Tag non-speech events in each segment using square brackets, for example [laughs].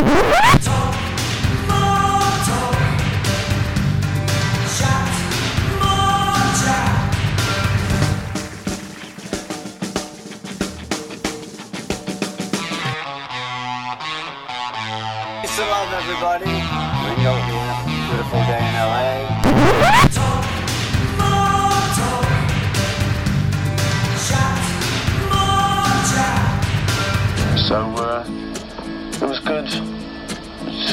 Peace and love, everybody.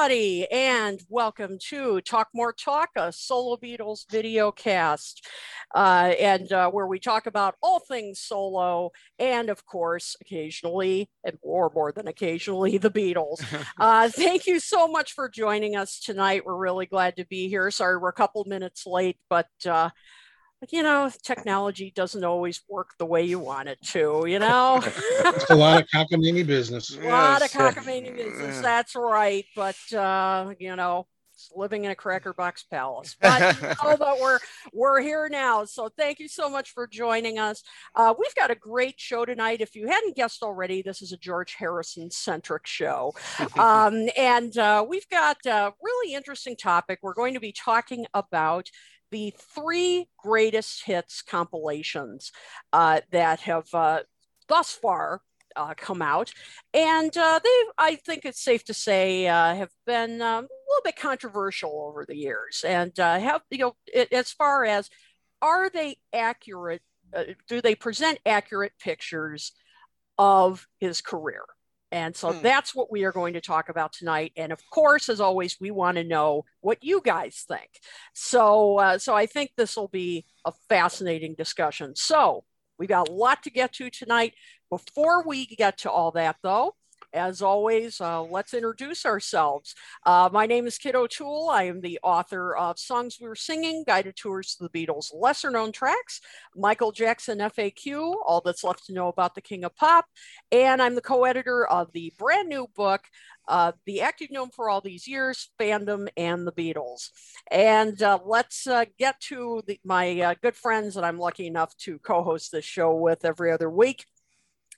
Everybody, and welcome to Talk More Talk, a Solo Beatles video cast, uh, and uh, where we talk about all things solo, and of course, occasionally, and or more than occasionally, the Beatles. [laughs] uh, thank you so much for joining us tonight. We're really glad to be here. Sorry, we're a couple minutes late, but uh, you know, technology doesn't always work the way you want it to. You know. [laughs] It's a lot of cockamamie business. [laughs] A lot of [laughs] cockamamie business. That's right. But uh, you know, it's living in a cracker box palace. But you know that we're we're here now. So thank you so much for joining us. Uh, we've got a great show tonight. If you hadn't guessed already, this is a George Harrison centric show, um, and uh, we've got a really interesting topic. We're going to be talking about the three greatest hits compilations uh, that have uh, thus far uh, come out, and uh, they, I think it's safe to say, uh, have been um, a little bit controversial over the years, and uh, have you know, it, as far as are they accurate? Uh, do they present accurate pictures of his career? And so Hmm. that's what we are going to talk about tonight. And of course, as always, we want to know what you guys think. So, uh, so I think this will be a fascinating discussion. So we got a lot to get to tonight. Before we get to all that, though, as always, uh, let's introduce ourselves. Uh, my name is Kit O'Toole. I am the author of Songs We Were Singing, Guided Tours to the Beatles' Lesser Known Tracks, Michael Jackson FAQ, All That's Left to Know About the King of Pop, and I'm the co editor of the brand new book, uh, The Act You've Known for All These Years, Fandom and the Beatles. And uh, let's uh, get to the, my uh, good friends that I'm lucky enough to co host this show with every other week.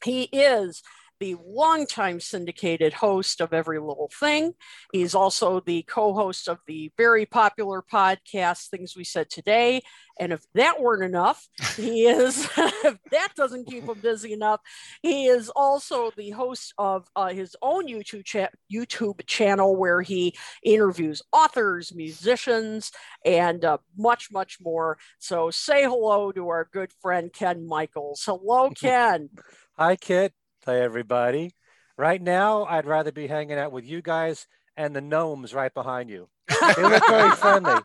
He is the longtime syndicated host of Every Little Thing. He's also the co host of the very popular podcast, Things We Said Today. And if that weren't enough, he [laughs] is, [laughs] if that doesn't keep him busy enough, he is also the host of uh, his own YouTube, cha- YouTube channel where he interviews authors, musicians, and uh, much, much more. So say hello to our good friend Ken Michaels. Hello, [laughs] Ken. Hi, Kit. Hi, everybody. Right now, I'd rather be hanging out with you guys and the gnomes right behind you. They look very [laughs] friendly.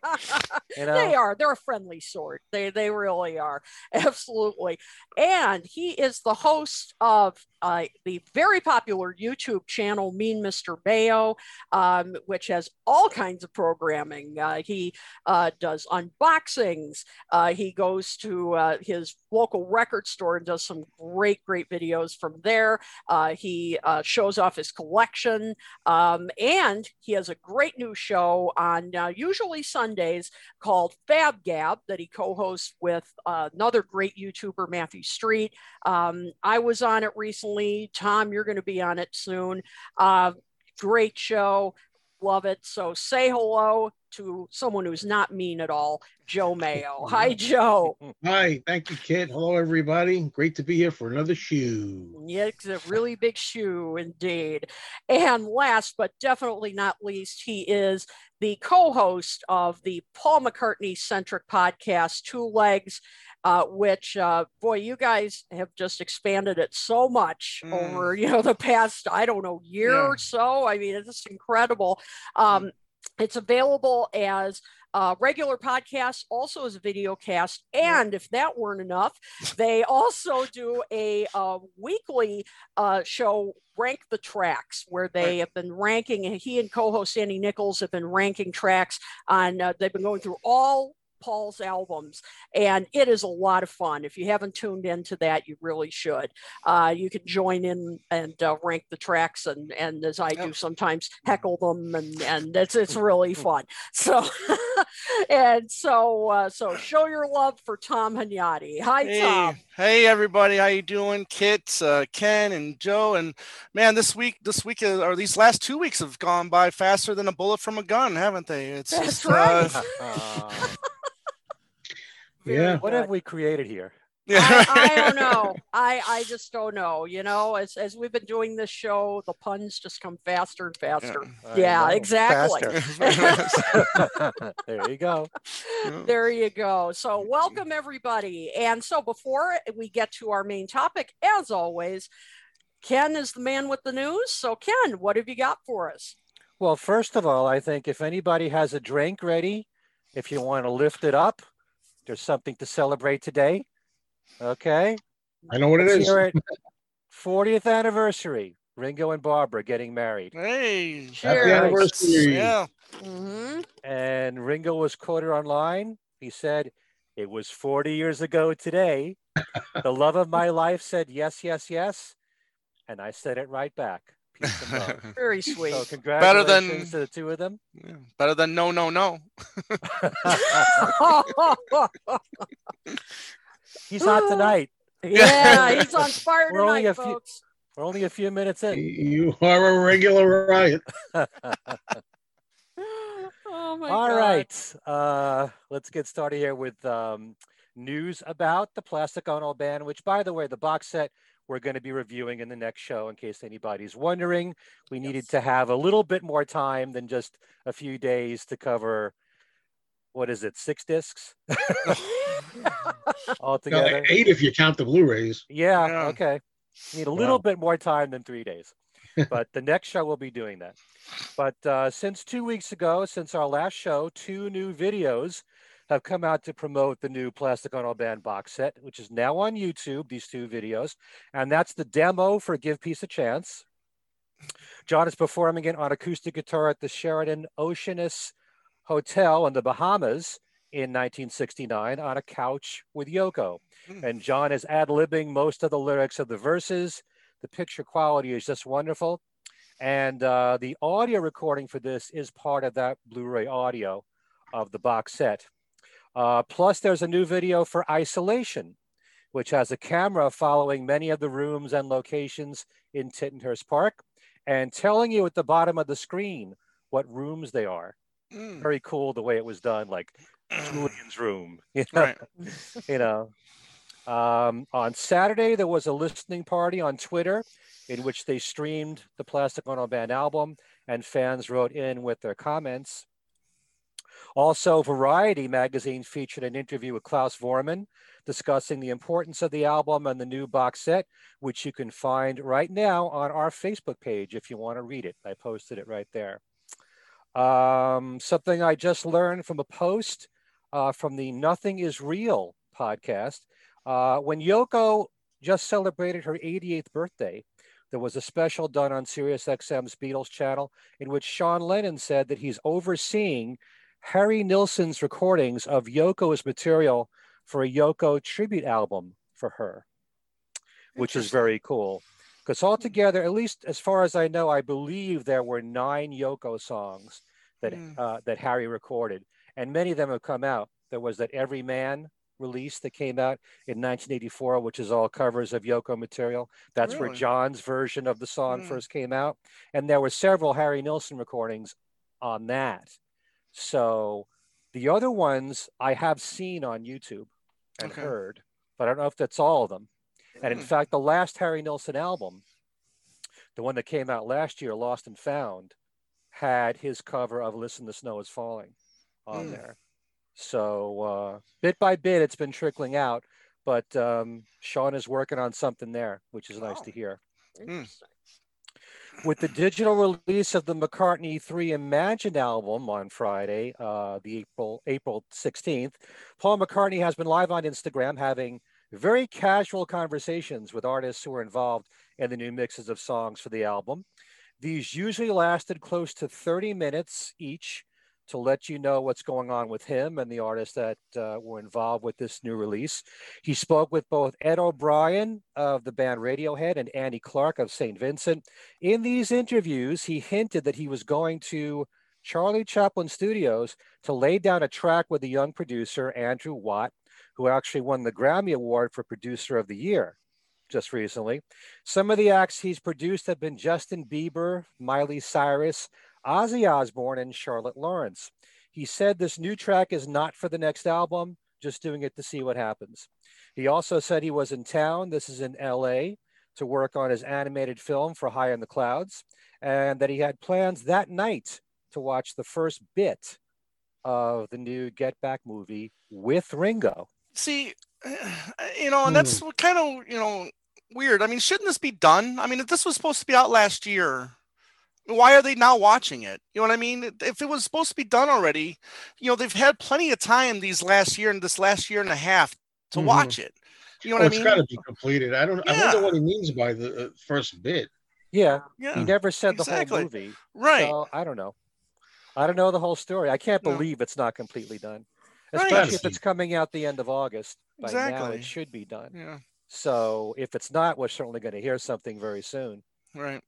You know, They are. They're a friendly sort. They they really are. [laughs] Absolutely. And he is the host of uh, the very popular YouTube channel Mean Mr. Mayo, um, which has all kinds of programming. Uh, he uh, does unboxings. Uh, he goes to uh, his local record store and does some great, great videos from there. Uh, he uh, shows off his collection. Um, and he has a great new show on uh, usually Sundays called Fab Gab that he co-hosts with uh, another great YouTuber, Matthew Street. Um, I was on it recently. Tom, you're going to be on it soon. Uh, great show. Love it. So say hello to someone who's not mean at all, Joe Mayo. [laughs] Hi, Joe. Hi, thank you, Kit. Hello, everybody. Great to be here for another shoe. Yeah, it's a really big shoe indeed. And last but definitely not least, he is the co host of the Paul McCartney centric podcast, Two Legs. Uh, which uh, boy, you guys have just expanded it so much Mm. over you know the past I don't know year Yeah. or so. I mean, it's just incredible. Um, It's available as a regular podcast, also as a video cast. And if that weren't enough, they also do a uh, weekly uh, show, Rank the Tracks, where they have been ranking, and he and co host Sandy Nichols have been ranking tracks on, uh, they've been going through all Paul's albums, and it is a lot of fun. If you haven't tuned into that, you really should. Uh, you can join in and uh, rank the tracks, and and as I do sometimes, heckle them, and and it's it's [laughs] really fun. So, [laughs] and so uh, so show your love for Tom Hunyadi. Hi, Hey, Tom. hey everybody, how you doing? Kit, uh, Ken, and Joe. And man, this week, this week, uh, or these last two weeks have gone by faster than a bullet from a gun, haven't they? It's That's just, right. [laughs] Very Yeah. what have we created here? [laughs] I, I don't know. I, I just don't know. You know, as, as we've been doing this show, the puns just come faster and faster. I Yeah, exactly. faster. [laughs] [laughs] there you go. There you go. So, mm-hmm. welcome everybody. And so, before we get to our main topic, as always, Ken is the man with the news. So, Ken, what have you got for us? Well, first of all, I think if anybody has a drink ready, if you want to lift it up, there's something to celebrate today. Okay. I know what it Let's is. hear it. [laughs] 40th anniversary. Ringo and Barbara getting married. hey, Happy anniversary. yeah. Mhm. And Ringo was quoted online. He said, It was 40 years ago today. [laughs] The love of my life said yes, yes, yes. And I said it right back. Peace. [laughs] Very sweet. So than- to the two of them. Yeah, Better than no, no, no. [laughs] He's hot tonight. [laughs] yeah, he's on fire We're only tonight, a few- folks. We're only a few minutes in. You are a regular riot. Oh my All God. right. Uh, let's get started here with um, news about the Plastic Ono Band, which, by the way, the box set we're going to be reviewing in the next show in case anybody's wondering. We needed to have a little bit more time than just a few days to cover, what is it, six discs [laughs] No, altogether? eight if you count the Blu-rays. Yeah, Yeah. okay. Need a little Wow. bit more time than three days. [laughs] but the next show will be doing that. But uh, since two weeks ago, since our last show, two new videos have come out to promote the new Plastic Ono Band box set, which is now on YouTube, these two videos. And that's the demo for Give Peace a Chance. John is performing it on acoustic guitar at the Sheraton Oceanus Hotel in the Bahamas in 1969 on a couch with Yoko. Hmm. And John is ad libbing most of the lyrics of the verses. The picture quality is just wonderful. And uh, the audio recording for this is part of that Blu ray audio of the box set. Uh, plus, there's a new video for Isolation, which has a camera following many of the rooms and locations in Tittenhurst Park and telling you at the bottom of the screen what rooms they are. Mm, Very cool the way it was done, like [clears throat] Julian's room. [laughs] You know? right. you know. Um, on Saturday, there was a listening party on Twitter in which they streamed the Plastic Ono Band album and fans wrote in with their comments. Also, Variety magazine featured an interview with Klaus Voormann discussing the importance of the album and the new box set, which you can find right now on our Facebook page if you want to read it. I posted it right there. Um, something I just learned from a post uh, from the Nothing Is Real podcast. Uh, when Yoko just celebrated her 88th birthday, there was a special done on SiriusXM's Beatles channel in which Sean Lennon said that he's overseeing Harry Nilsson's recordings of Yoko's material for a Yoko tribute album for her, which is very cool. Because altogether, at least as far as I know, I believe there were nine Yoko songs that Mm. uh, that Harry recorded, and many of them have come out. There was that Every Man release that came out in 1984, which is all covers of Yoko material. That's where John's version of the song Mm. first came out, and there were several Harry Nilsson recordings on that. So the other ones I have seen on YouTube and Okay. heard, but I don't know if that's all of them. And in Mm. fact, the last Harry Nilsson album, the one that came out last year, Lost and Found, had his cover of Listen, the Snow is Falling on Mm. there. So uh, bit by bit, it's been trickling out, but um, Sean is working on something there, which is nice Oh. to hear. Interesting. With the digital release of the McCartney 3 Imagine album on Friday, uh, the April April 16th, Paul McCartney has been live on Instagram having very casual conversations with artists who are involved in the new mixes of songs for the album. These usually lasted close to 30 minutes each to let you know what's going on with him and the artists that uh, were involved with this new release. He spoke with both Ed O'Brien of the band Radiohead and Annie Clark of St. Vincent. In these interviews, he hinted that he was going to Charlie Chaplin Studios to lay down a track with the young producer, Andrew Watt, who actually won the Grammy Award for Producer of the Year just recently. Some of the acts he's produced have been Justin Bieber, Miley Cyrus, Ozzy Osbourne, and Charlotte Lawrence. He said this new track is not for the next album, just doing it to see what happens. He also said he was in town, this is in LA, to work on his animated film for High in the Clouds, and that he had plans that night to watch the first bit of the new Get Back movie with Ringo. See, [sighs] you know, and that's hmm. kind of you know weird. I mean, shouldn't this be done? I mean, if this was supposed to be out last year, why are they now watching it? You know what I mean? If it was supposed to be done already, you know, they've had plenty of time these last year and this last year and a half to Mhm. watch it. You know Oh, what I it's mean? got to be completed. I don't. I wonder what he means by the uh, first bit. Yeah, Yeah, he never said the whole movie. right. So I don't know. I don't know the whole story. I can't No. believe it's not completely done, Right. especially if it's coming out the end of August. By now, Exactly. it should be done. Yeah, So if it's not, we're certainly going to hear something very soon. right.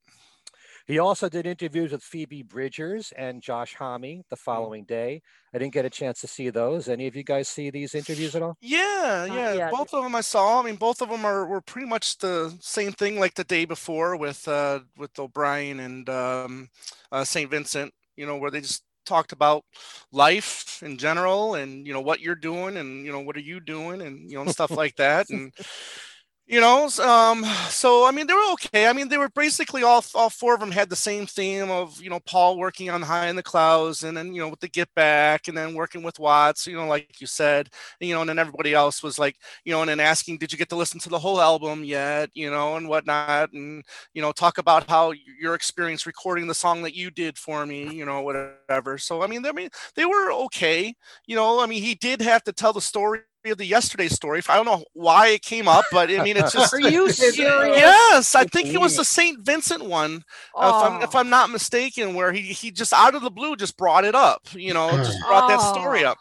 He also did interviews with Phoebe Bridgers and Josh Homme Mm. the following day. I didn't get a chance to see those. Any of you guys see these interviews at all? Yeah, Not yeah. Both of them I saw. I mean, both of them are were pretty much the same thing like the day before with uh with O'Brien and um uh, St. Vincent, you know, where they just talked about life in general and you know what you're doing and you know what are you doing and you know and stuff like that and [laughs] you know um so i mean they were okay i mean they were basically all all four of them had the same theme of you know paul working on high in the clouds and then you know with the get back and then working with watts you know like you said you know and then everybody else was like you know and then asking did you get to listen to the whole album yet you know and whatnot and you know talk about how your experience recording the song that you did for me you know whatever so i mean i mean they were okay you know i mean he did have to tell the story of the yesterday story i don't know why it came up but i mean it's just [laughs] Are you [laughs] serious? yes i think it was the saint vincent one uh, if, I'm, if Oh. I'm not mistaken, where he, he just out of the blue just brought it up, you know, just brought that story Oh. up,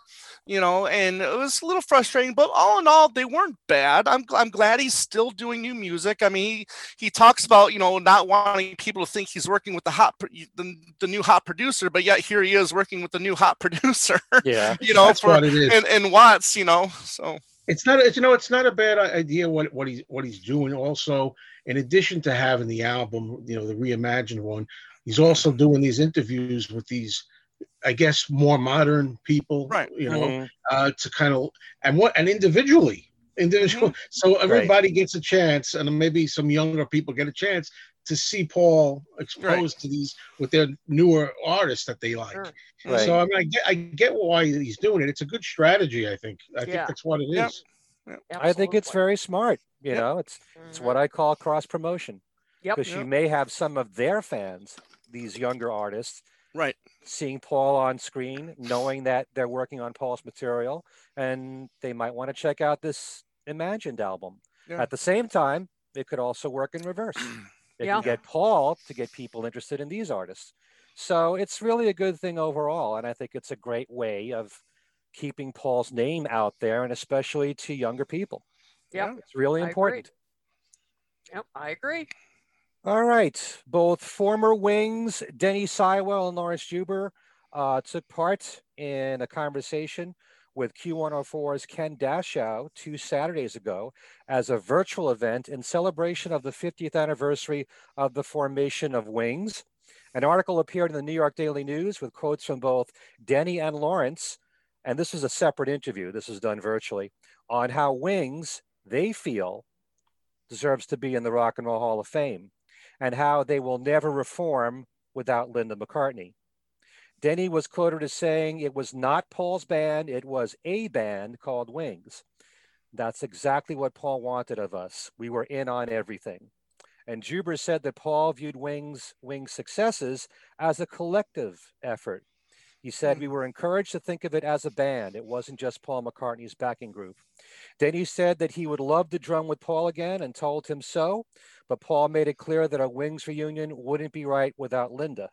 you know, and it was a little frustrating, but all in all, they weren't bad. I'm, I'm glad he's still doing new music. I mean, he, he talks about, you know, not wanting people to think he's working with the hot, the, the new hot producer, but yet here he is working with the new hot [laughs] producer, Yeah. you know, for, what it is. and, and Watts, you know, so It's not. It's you know. It's not a bad idea what what he's what he's doing. Also, in addition to having the album, you know, the reimagined one, he's also doing these interviews with these, I guess, more modern people. Right. You know, Mhm. uh, to kind of and what and individually, individual. So everybody gets a chance, and maybe some younger people get a chance to see Paul exposed to these with their newer artists that they like. Sure. Right. So I mean, I get I get why he's doing it. It's a good strategy. I think. I think that's what it is. Yep. I think it's very smart. You Yep. know, it's it's Mhm. what I call cross promotion Yep. because you may have some of their fans, these younger artists, right. seeing Paul on screen, knowing that they're working on Paul's material, and they might want to check out this imagined album. Yeah. At the same time, it could also work in reverse. [clears throat] It Yeah. can get Paul to get people interested in these artists. So it's really a good thing overall. And I think it's a great way of keeping Paul's name out there and especially to younger people. Yeah, It's really I agree. important. Yep. I agree. All right. Both former Wings, Denny Seiwell and Laurence Juber, uh, took part in a conversation with Q104's Ken Dashow two Saturdays ago as a virtual event in celebration of the 50th anniversary of the formation of Wings. An article appeared in the New York Daily News with quotes from both Denny and Laurence, and this is a separate interview, this is done virtually, on how Wings, they feel, deserves to be in the Rock and Roll Hall of Fame and how they will never reform without Linda McCartney. Denny was quoted as saying it was not Paul's band, it was a band called Wings. That's exactly what Paul wanted of us. We were in on everything. And Juber said that Paul viewed Wings Wings' successes as a collective effort. He said mm-hmm. we were encouraged to think of it as a band. It wasn't just Paul McCartney's backing group. Denny said that he would love to drum with Paul again and told him so, but Paul made it clear that a Wings reunion wouldn't be right without Linda.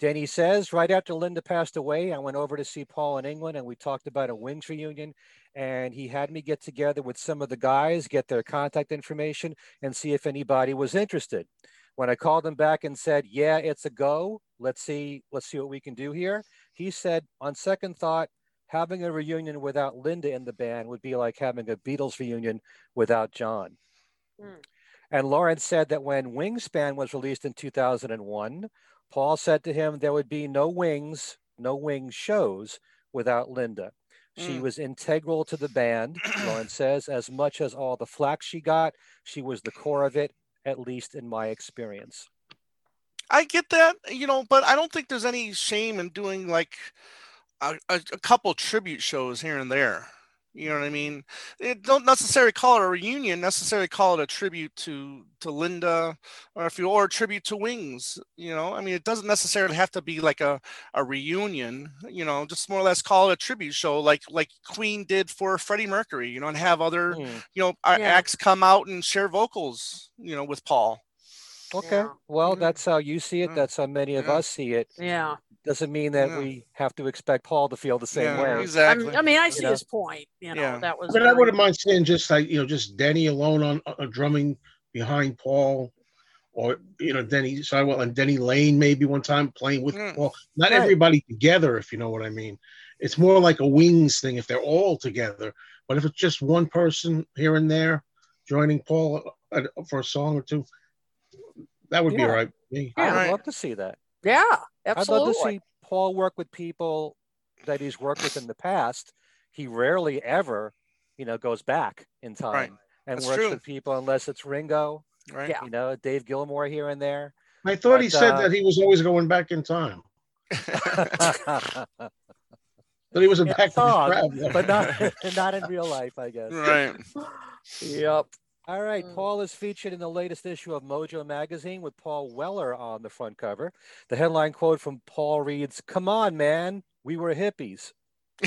Denny says, right after Linda passed away, I went over to see Paul in England and we talked about a Wings reunion. And he had me get together with some of the guys, get their contact information, and see if anybody was interested. When I called him back and said, "Yeah, it's a go. Let's see, let's see what we can do here," he said, on second thought, having a reunion without Linda in the band would be like having a Beatles reunion without John. Mm. And Laurence said that when Wingspan was released in 2001, Paul said to him there would be no Wings, no Wings shows without Linda. She Mm. was integral to the band, [clears throat] Laurence says, as much as all the flack she got, she was the core of it, at least in my experience. I get that, you know, but I don't think there's any shame in doing like a, a, couple tribute shows here and there. You know what I mean? It don't necessarily call it a reunion, necessarily call it a tribute to to Linda, or if you or a tribute to Wings. You know, I mean, it doesn't necessarily have to be like a a reunion. You know, just more or less call it a tribute show, like like Queen did for Freddie Mercury. You know, and have other Hmm. you know Yeah. acts come out and share vocals. You know, with Paul. Okay. Yeah. Well, Mhm. that's how you see it. That's how many of Yeah. us see it. Yeah. Doesn't mean that Yeah. we have to expect Paul to feel the same Yeah, way. I exactly. mean, I, mean, I see know? his point. You know, Yeah. that was. But I wouldn't mind seeing just like you know, just Denny alone on uh, drumming behind Paul, or you know, Denny Seiwell and Denny Laine maybe one time playing with Mm. Paul. Not Right. everybody together, if you know what I mean. It's more like a wings thing if they're all together. But if it's just one person here and there joining Paul uh, for a song or two, that would be Yeah. all right with me. I would Right. love to see that. Yeah, absolutely. I'd love to see Paul work with people that he's worked with in the past. He rarely ever, you know, goes back in time Right. and That's works true. with people unless it's Ringo, Right. Yeah. you know, Dave Gilmour here and there. I thought he said uh, that he was always going back in time. [laughs] That he was a Yeah, back thought, traveler. but not [laughs] [laughs] not in real life, I guess. right. Yep. All right, Mm. Paul is featured in the latest issue of Mojo magazine with Paul Weller on the front cover. The headline quote from Paul reads, "Come on, man, we were hippies." [laughs]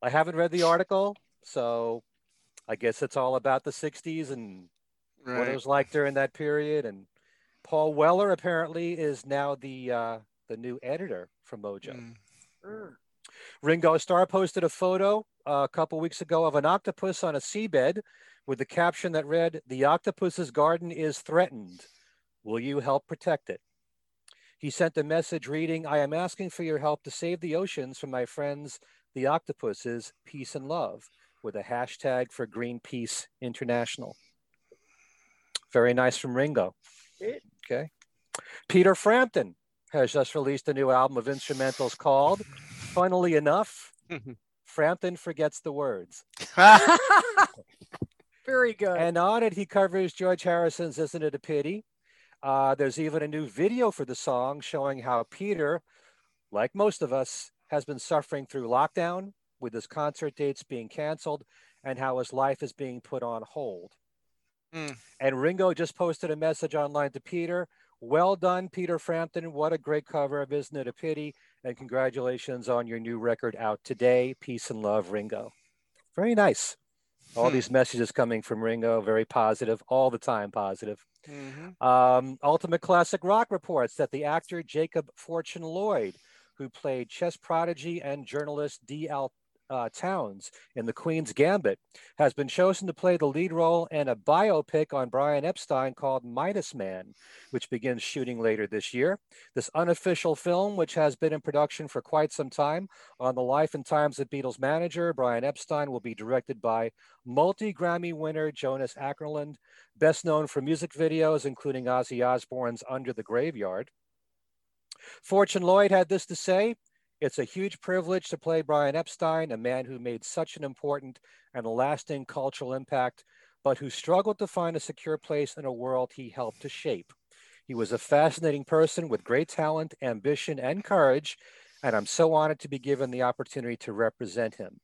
I haven't read the article, so I guess it's all about the '60s and what it was like during that period. And Paul Weller apparently is now the uh, the new editor for Mojo. Mm. Mm. Ringo Starr posted a photo a couple weeks ago of an octopus on a seabed with the caption that read, The octopus's garden is threatened. Will you help protect it? He sent a message reading, I am asking for your help to save the oceans from my friends, the octopuses, peace and love, with a hashtag for Greenpeace International. Very nice from Ringo. Okay. Peter Frampton has just released a new album of instrumentals called, funnily enough, mm-hmm. Frampton Forgets the Words. [laughs] Very good. And on it, he covers George Harrison's Isn't It a Pity? Uh, there's even a new video for the song showing how Peter, like most of us, has been suffering through lockdown with his concert dates being canceled and how his life is being put on hold. Mm. And Ringo just posted a message online to Peter. Well done, Peter Frampton. What a great cover of Isn't It a Pity? And congratulations on your new record out today. Peace and love, Ringo. Very nice. All Hmm. these messages coming from Ringo, very positive, all the time positive. Mhm. Um, Ultimate Classic Rock reports that the actor Jacob Fortune Lloyd, who played chess prodigy and journalist D.L. Uh, Townes in The Queen's Gambit, has been chosen to play the lead role in a biopic on Brian Epstein called Midas Man, which begins shooting later this year. This unofficial film, which has been in production for quite some time, on the life and times of Beatles manager Brian Epstein, will be directed by multi Grammy winner Jonas Akerlund, best known for music videos, including Ozzy Osbourne's Under the Graveyard. Fortune Lloyd had this to say It's a huge privilege to play Brian Epstein, a man who made such an important and lasting cultural impact, but who struggled to find a secure place in a world he helped to shape. He was a fascinating person with great talent, ambition, and courage, and I'm so honored to be given the opportunity to represent him.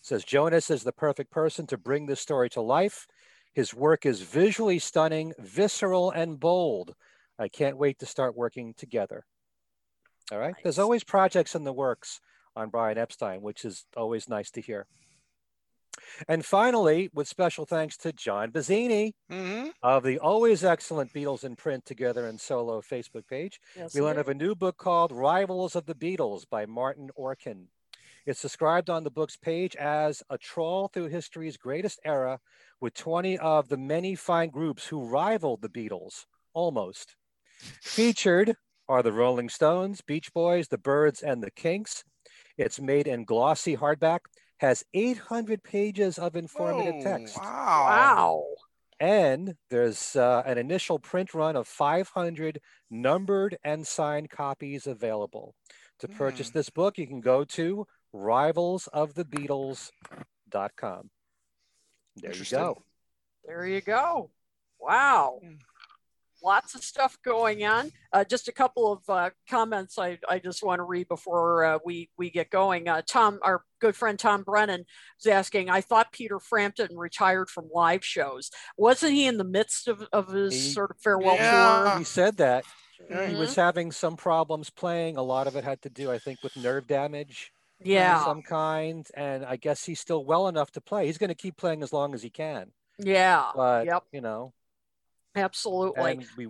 Says Jonas is the perfect person to bring this story to life. His work is visually stunning, visceral, and bold. I can't wait to start working together. All right. Nice. There's always projects in the works on Brian Epstein, which is always nice to hear. And finally, with special thanks to John Bazzini mm-hmm. of the always excellent Beatles in Print Together and Solo Facebook page, yes, we learn of a new book called Rivals of the Beatles by Martin Orkin. It's described on the book's page as a trawl through history's greatest era with 20 of the many fine groups who rivaled the Beatles, almost. Featured are the Rolling Stones, Beach Boys, the Byrds, and the Kinks. It's made in glossy hardback has 800 pages of informative Whoa, text. Wow. Wow. And there's uh, an initial print run of 500 numbered and signed copies available. To purchase mm. this book, you can go to rivalsofthebeatles.com. There you go. There you go. Wow. Lots of stuff going on. Uh, just a couple of uh, comments I, I just want to read before uh, we, we get going. Uh, Tom, our good friend Tom Brennan is asking, I thought Peter Frampton retired from live shows. Wasn't he in the midst of, of his he, sort of farewell yeah. tour? He said that. Mm-hmm. He was having some problems playing. A lot of it had to do, I think, with nerve damage. Yeah. some kind. And I guess he's still well enough to play. He's going to keep playing as long as he can. Yeah. But, yep. you know, Absolutely. And we,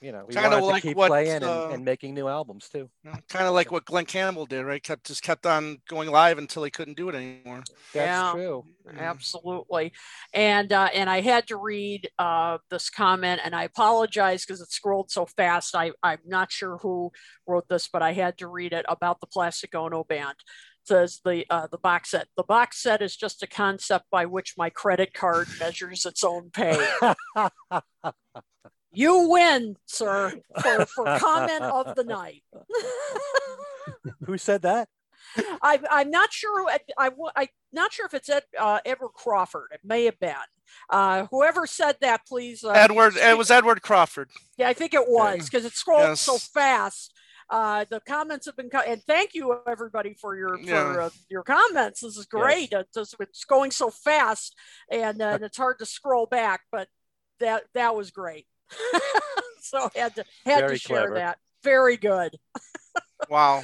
you know, we kind of like to keep what, playing uh, and, and, making new albums too. kind of like what Glen Campbell did, right? Kept just kept on going live until he couldn't do it anymore. That's yeah, true. Absolutely. And uh, and I had to read uh, this comment, and I apologize because it scrolled so fast. I I'm not sure who wrote this, but I had to read it about the Plastic Ono Band says the uh, the box set. The box set is just a concept by which my credit card [laughs] measures its own pay. you win, sir, for, for comment of the night. Who said that? [laughs] I, I'm not sure. I, I, am not sure if it's Ed, uh, Edward Crawford. It may have been. Uh, whoever said that, please. Uh, Edward. It was Edward Crawford. Yeah, I think it was because it scrolled yes. so fast uh, the comments have been co- and thank you everybody for your yeah. for uh, your comments. This is great. Yes. It's, it's, going so fast and, uh, and it's hard to scroll back, but that that was great. [laughs] so had to had Very to share clever. that. Very good. [laughs] wow.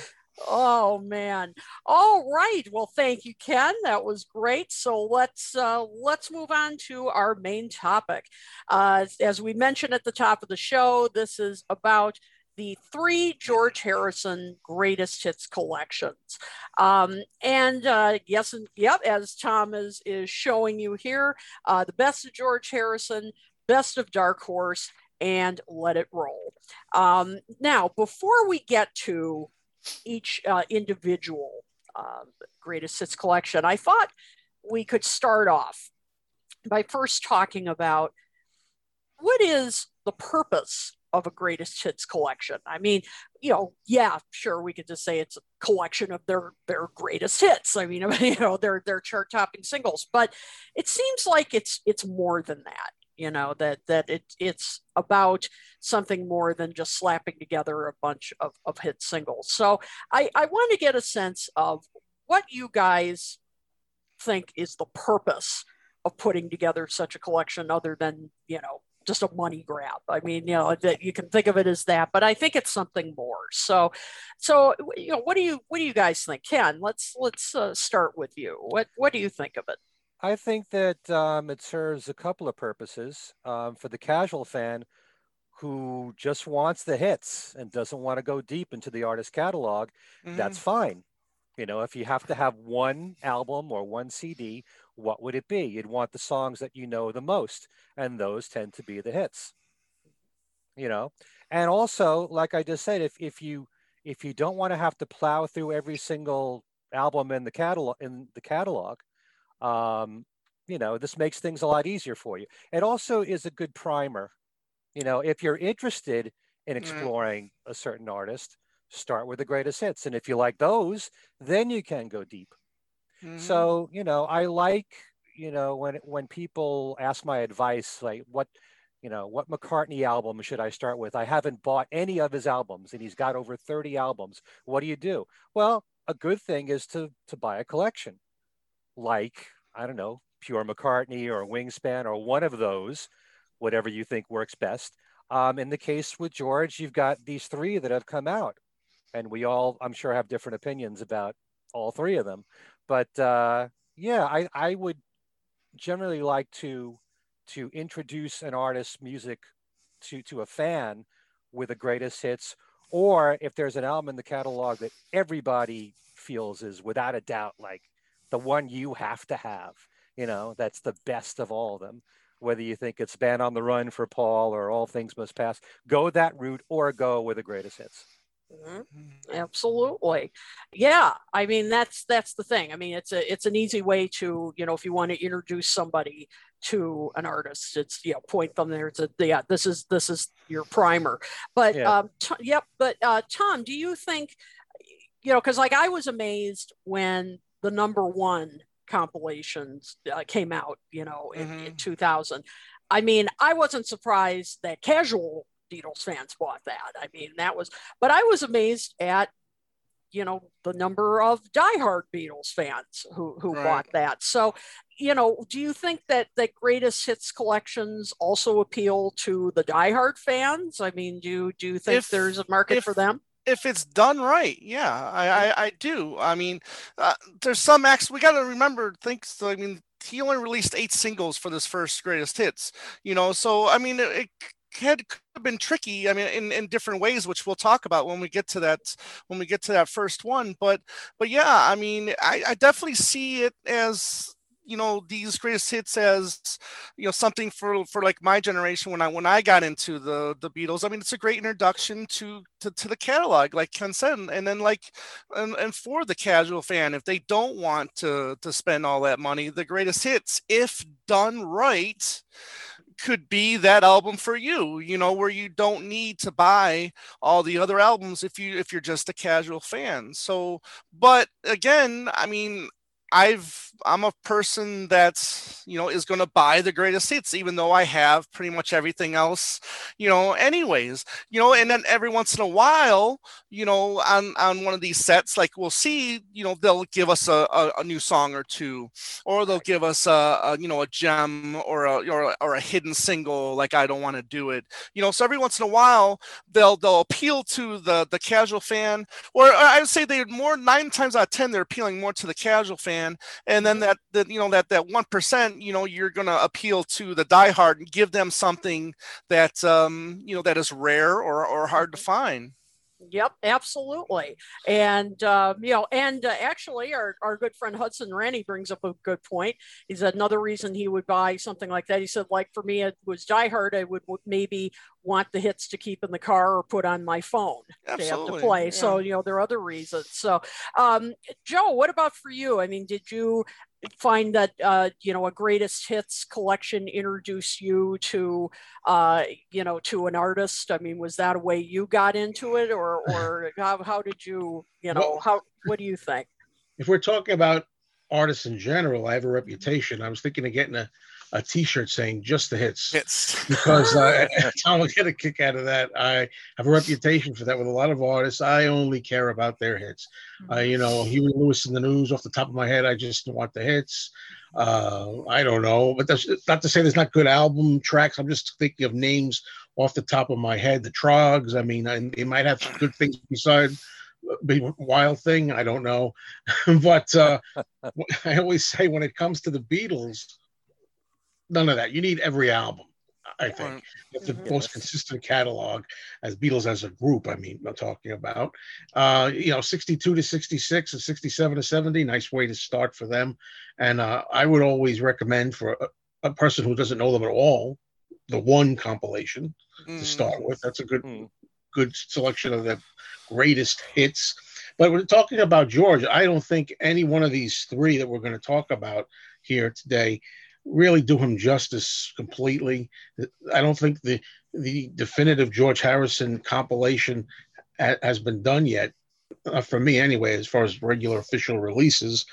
Oh man. All right. Well, thank you, Ken. That was great. So let's uh, let's move on to our main topic. Uh, as we mentioned at the top of the show, this is about the three George Harrison greatest hits collections. Um, and uh, yes, and yep, as Tom is, is showing you here, uh, the best of George Harrison, best of Dark Horse, and Let It Roll. Um, now, before we get to each uh, individual uh, greatest hits collection, I thought we could start off by first talking about what is the purpose of a greatest hits collection. I mean, you know, yeah, sure, we could just say it's a collection of their their greatest hits. I mean, [laughs] you know, their their chart topping singles, but it seems like it's it's more than that. You know that that it it's about something more than just slapping together a bunch of, of hit singles. So I, I want to get a sense of what you guys think is the purpose of putting together such a collection other than you know just a money grab. I mean, you know, that you can think of it as that, but I think it's something more. So, so you know, what do you what do you guys think, Ken? Let's let's uh, start with you. What what do you think of it? I think that um, it serves a couple of purposes um, for the casual fan who just wants the hits and doesn't want to go deep into the artist catalog. Mm-hmm. That's fine. You know, if you have to have one album or one CD what would it be? You'd want the songs that you know the most, and those tend to be the hits. You know, and also, like I just said, if if you if you don't want to have to plow through every single album in the catalog in the catalog, um, you know, this makes things a lot easier for you. It also is a good primer. You know, if you're interested in mm. exploring a certain artist, start with the greatest hits, and if you like those, then you can go deep. Mm-hmm. So, you know, I like, you know, when when people ask my advice, like what, you know, what McCartney album should I start with? I haven't bought any of his albums and he's got over 30 albums. What do you do? Well, a good thing is to to buy a collection. Like, I don't know, Pure McCartney or Wingspan or one of those, whatever you think works best. Um, in the case with George, you've got these three that have come out, and we all, I'm sure, have different opinions about all three of them. But uh, yeah, I, I would generally like to to introduce an artist's music to to a fan with the greatest hits, or if there's an album in the catalog that everybody feels is without a doubt like the one you have to have, you know, that's the best of all of them. Whether you think it's Band on the Run for Paul or All Things Must Pass, go that route or go with the greatest hits. Mm-hmm. Absolutely. Yeah. I mean, that's, that's the thing. I mean, it's a, it's an easy way to, you know, if you want to introduce somebody to an artist, it's, you know, point them there. It's a, yeah, this is, this is your primer, but, yeah. um, t- yep. But, uh, Tom, do you think, you know, cause like I was amazed when the number one compilations uh, came out, you know, in, mm-hmm. in 2000. I mean, I wasn't surprised that casual Beatles fans bought that. I mean, that was, but I was amazed at, you know, the number of diehard Beatles fans who who right. bought that. So, you know, do you think that that greatest hits collections also appeal to the diehard fans? I mean, do do you think if, there's a market if, for them? if it's done right yeah i i, I do i mean uh, there's some acts we got to remember things i mean he only released eight singles for this first greatest hits you know so i mean it, it had could have been tricky i mean in, in different ways which we'll talk about when we get to that when we get to that first one but but yeah i mean i, I definitely see it as you know these greatest hits as you know something for for like my generation when I when I got into the the Beatles. I mean, it's a great introduction to to, to the catalog, like Ken said, and then like and, and for the casual fan, if they don't want to to spend all that money, the greatest hits, if done right could be that album for you you know where you don't need to buy all the other albums if you if you're just a casual fan. So but again i mean I've I'm a person that's you know is going to buy the greatest hits, even though I have pretty much everything else, you know. Anyways, you know, and then every once in a while, you know, on on one of these sets, like we'll see, you know, they'll give us a, a, a new song or two, or they'll give us a, a, you know a gem or a or, or a hidden single, like I don't want to do it, you know. So every once in a while, they'll they'll appeal to the the casual fan, or I would say they more nine times out of ten they're appealing more to the casual fan fan, and then that that you know that that one percent, you know, you're going to appeal to the diehard and give them something that um, you know that is rare or or hard to find. Yep, absolutely. And, uh, you know, and uh, actually, our, our good friend Hudson Rennie brings up a good point. He said another reason he would buy something like that. He said, like, for me, it was Die Hard. I would maybe want the hits to keep in the car or put on my phone Absolutely. to have to play. Yeah. So, you know, there are other reasons. So, um, Joe, what about for you? I mean, did you find that uh, you know a greatest hits collection introduce you to uh, you know to an artist? I mean was that a way you got into it or [laughs] or how, how did you you know well, how what do you think? if we're talking about artists in general i have a reputation. I was thinking of getting a a T-shirt saying "Just the Hits," hits. [laughs] because uh, [laughs] Tom will get a kick out of that. I have a reputation for that with a lot of artists. I only care about their hits. Mm-hmm. Uh, you know, Huey Lewis in the news off the top of my head. I just want the hits. Uh, I don't know, but that's not to say there's not good album tracks. I'm just thinking of names off the top of my head. The Troggs. I mean, they might have some good things besides wild thing. I don't know, [laughs] but uh, I always say when it comes to the Beatles none of that. You need every album. I think it's the mm-hmm. most consistent catalog as Beatles as a group. I mean, I'm talking about, uh, you know, 62 to 66 and 67 to 70. Nice way to start for them. And uh, I would always recommend for a, a, person who doesn't know them at all, the one compilation mm. to start with. That's a good, mm. good selection of the greatest hits. But we're talking about George. I don't think any one of these three that we're going to talk about here today really do him justice completely. I don't think the the definitive George Harrison compilation ha- has been done yet, uh, for me anyway, as far as regular official releases.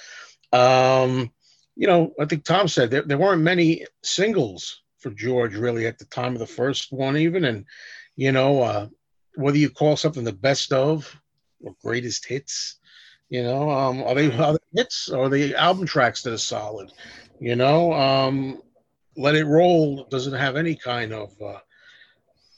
Um, you know, I think Tom said there, there weren't many singles for George really at the time of the first one, even. And, you know, uh, whether you call something the best of or greatest hits, you know, um, are they are they hits or are they album tracks that are solid? You know, um, Let It Roll doesn't have any kind of uh,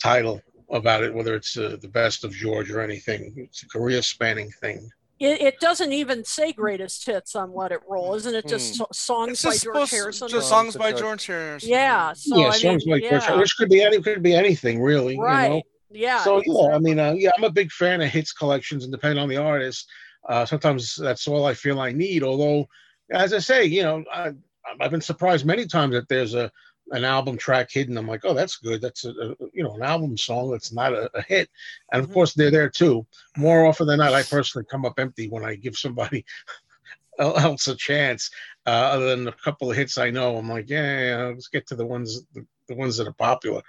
title about it, whether it's uh, the best of George or anything. It's a career spanning thing. It, it, doesn't even say greatest hits on Let It Roll, isn't it? Just so- songs It's by George supposed- Harrison. just songs by George- George Harrison. yeah. So yeah, songs mean, like yeah, George, which could be any could be anything really. You right. know? Yeah. so yeah, I mean, uh, yeah, I'm a big fan of hits collections, and depending on the artist, uh, sometimes that's all I feel I need. Although, as I say, you know, I, I've been surprised many times that there's a an album track hidden. I'm like, oh, that's good. That's a, a you know an album song that's not a, a hit, and of Mhm. course they're there too. More often than not, I personally come up empty when I give somebody [laughs] else a chance. Uh, other than a couple of hits I know, I'm like, yeah, yeah, let's get to the ones the, the ones that are popular.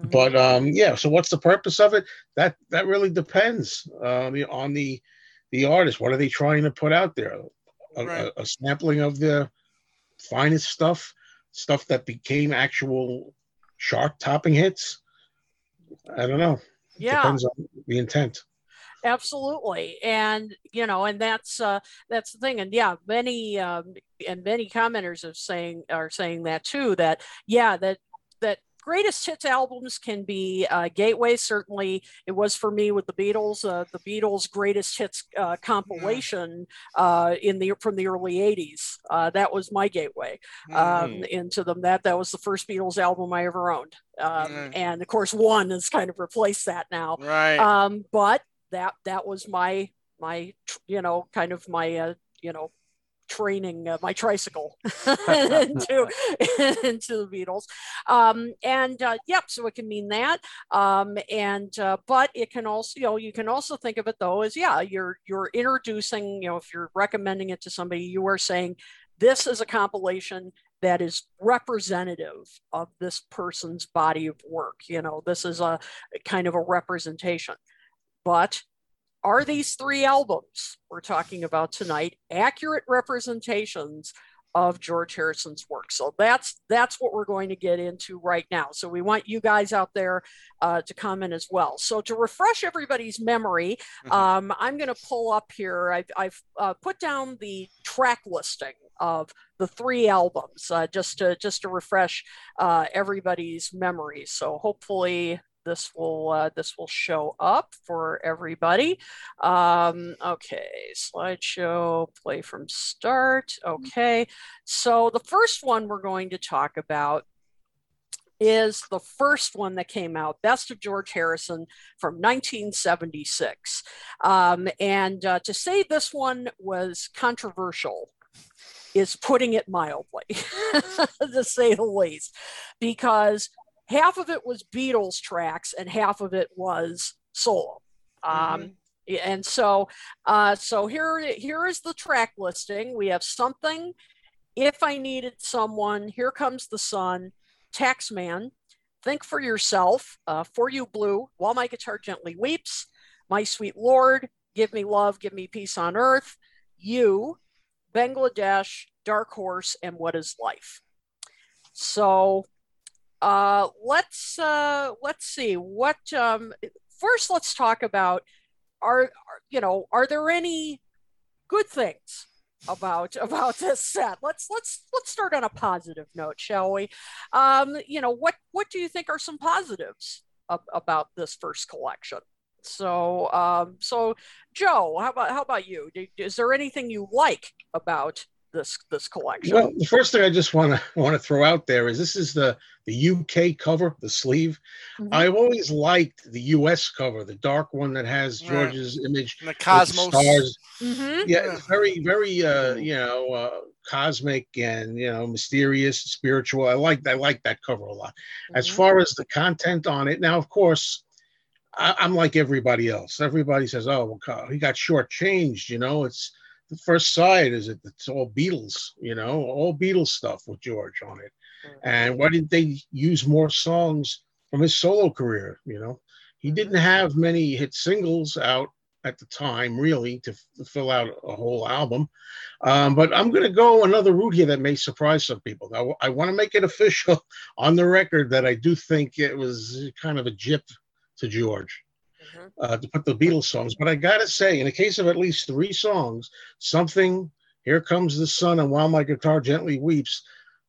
Mhm. But um, yeah, so what's the purpose of it? That that really depends uh, on the the artist. What are they trying to put out there? A, Right. a, a sampling of the finest stuff, stuff that became actual chart topping hits. I don't know. yeah. Depends on the intent. absolutely and you know and that's uh that's the thing and yeah many um and many commenters are saying are saying that too that yeah that that greatest hits albums can be uh, gateway certainly. It was for me with the beatles uh, the beatles greatest hits uh, compilation uh, in the from the early 80s uh, that was my gateway um, into them that that was the first beatles album i ever owned. Um, Mm. and of course one has kind of replaced that now. Right. um but that that was my my you know kind of my uh, you know training uh, my tricycle [laughs] [laughs] into into the beatles. Um and uh, yep so it can mean that. Um and uh, but it can also you know you can also think of it though as yeah you're you're introducing you know if you're recommending it to somebody you are saying this is a compilation that is representative of this person's body of work you know this is a kind of a representation. But are these three albums we're talking about tonight accurate representations of George Harrison's work? So that's that's what we're going to get into right now. So we want you guys out there uh, to comment as well. So to refresh everybody's memory, Mhm. um, I'm going to pull up here. I've, I've uh, put down the track listing of the three albums uh, just to just to refresh uh, everybody's memory. So hopefully this will uh, this will show up for everybody. Um, okay, slideshow, play from start. Okay, so the first one we're going to talk about is the first one that came out, Best of George Harrison from 1976. Um, and uh, to say this one was controversial is putting it mildly, [laughs] to say the least, because half of it was Beatles tracks and half of it was solo. Um, and so, uh, so here, here is the track listing. We have something. If I needed someone, here comes the sun. Taxman, think for yourself. Uh, for you, blue. While my guitar gently weeps. My sweet Lord, give me love, give me peace on earth. You, Bangladesh, Dark Horse, and What is Life? So uh, let's uh, let's see what um, first. Let's talk about are, are you know are there any good things about [laughs] about this set? Let's let's let's start on a positive note, shall we? Um, you know what what do you think are some positives ab- about this first collection? So um, so Joe, how about how about you? Is there anything you like about this this collection? Well, the first thing I just want to want to throw out there is this is the the UK cover, the sleeve. Mhm. I've always liked the US cover, the dark one that has Right. George's image And the with the Cosmos. stars. Mhm. Yeah, it's very, very, uh, you know, uh, cosmic and you know, mysterious, spiritual. I like, I like that cover a lot. As Mhm. far as the content on it, now, of course, I, I'm like everybody else. Everybody says, "Oh, well, he got shortchanged." You know, it's the first side is it? It's all Beatles. You know, all Beatles stuff with George on it. And why didn't they use more songs from his solo career? You know, he didn't have many hit singles out at the time, really, to, f- fill out a whole album. Um, but I'm going to go another route here that may surprise some people. Now, I want to make it [laughs] official on the record that I do think it was kind of a jip to George. Uh, to put the Beatles songs. But I got to say, in the case of at least three songs, something, Here Comes the Sun, and While My Guitar Gently Weeps,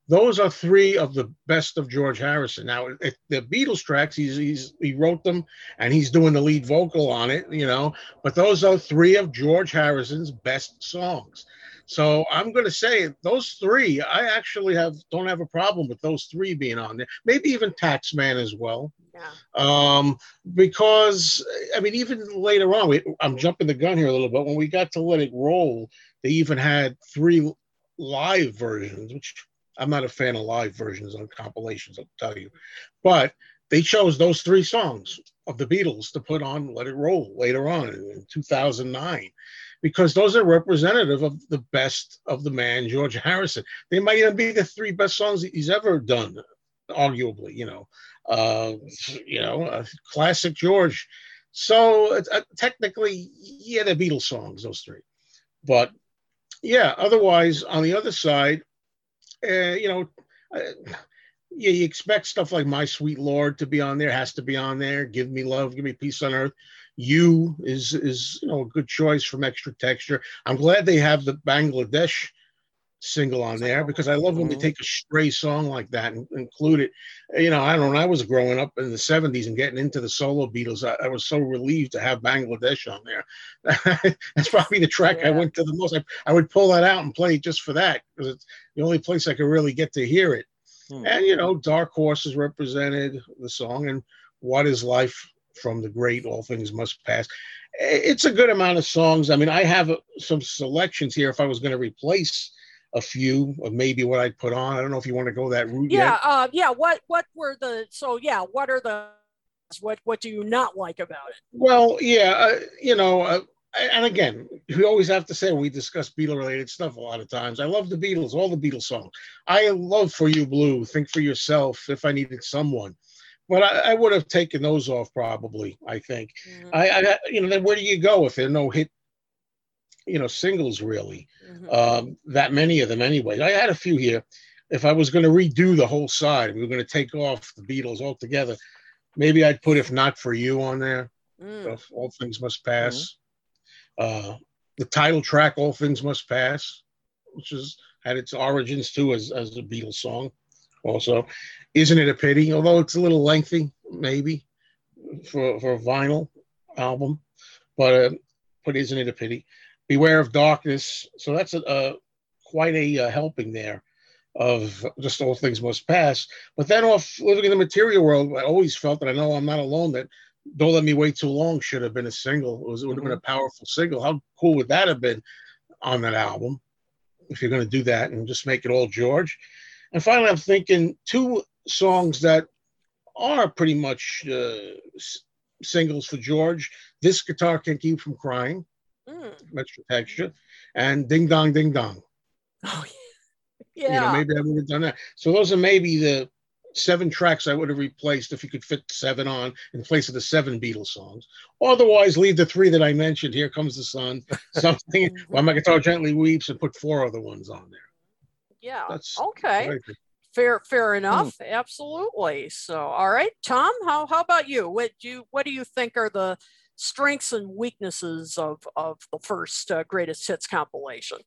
those are three of the best of George Harrison. Now, the Beatles tracks, he's, he's he wrote them and he's doing the lead vocal on it, you know. But those are three of George Harrison's best songs. So I'm going to say those three. I actually have don't have a problem with those three being on there. Maybe even Taxman as well. Yeah. Um, because I mean, even later on, we, I'm jumping the gun here a little bit. When we got to Let It Roll, they even had three live versions, which I'm not a fan of live versions on compilations, I'll tell you. But they chose those three songs of the Beatles to put on Let It Roll later on in 2009 because those are representative of the best of the man, George Harrison. They might even be the three best songs he's ever done, arguably, you know. Uh, you know, uh, classic George. So uh, technically, yeah, they're Beatles songs, those three. But yeah, otherwise, on the other side, uh, you know, uh, yeah, you expect stuff like "My Sweet Lord" to be on there. Has to be on there. "Give Me Love," "Give Me Peace on Earth." "You" is is you know a good choice from Extra Texture. I'm glad they have the Bangladesh single on there because I love when they take a stray song like that and include it. You know, I don't know. When I was growing up in the 70s and getting into the solo Beatles, I, I was so relieved to have Bangladesh on there. [laughs] That's probably the track yeah. I went to the most. I, I, would pull that out and play it just for that because it's the only place I could really get to hear it. Hmm. And, you know, Dark Horses represented the song and What is Life from the Great All Things Must Pass. It's a good amount of songs. I mean, I have some selections here if I was going to replace a few of maybe what I'd put on. I don't know if you want to go that route. Yeah, uh, yeah. What what were the so yeah? What are the what what do you not like about it? Well, yeah, uh, you know, uh, and again, we always have to say we discuss Beatle related stuff a lot of times. I love the Beatles, all the Beatles songs. I love For You Blue, Think for Yourself, If I Needed Someone. But I, I would have taken those off probably. I think. Mm-hmm. I, I, you know, then where do you go if there are no hit you know singles really mm-hmm. um, that many of them anyway i had a few here if i was going to redo the whole side we were going to take off the beatles altogether maybe i'd put if not for you on there mm. all things must pass mm-hmm. uh, the title track all things must pass which is had its origins too as, as a beatles song also isn't it a pity although it's a little lengthy maybe for, for a vinyl album but uh, but isn't it a pity Beware of Darkness. So that's a, a quite a, a, helping there of just all things must pass. But then off living in the material world, I always felt that I know I'm not alone. That don't let me wait too long should have been a single. It, was, it would have been a mm-hmm. powerful single. How cool would that have been on that album? If you're going to do that and just make it all George. And finally, I'm thinking two songs that are pretty much uh, singles for George. This guitar can keep from crying mm. extra texture, and Ding Dong Ding Dong. Oh, yeah. [laughs] You know, maybe I would have done that. So those are maybe the seven tracks I would have replaced if you could fit seven on in place of the seven Beatles songs. Otherwise, leave the three that I mentioned. Here comes the sun, [laughs] something. While my guitar gently weeps, and put four other ones on there. Yeah. That's okay. Fair, fair enough. Mm. Absolutely. So, all right, Tom. How how about you? What do you what do you think are the strengths and weaknesses of, of the first uh, greatest hits compilation?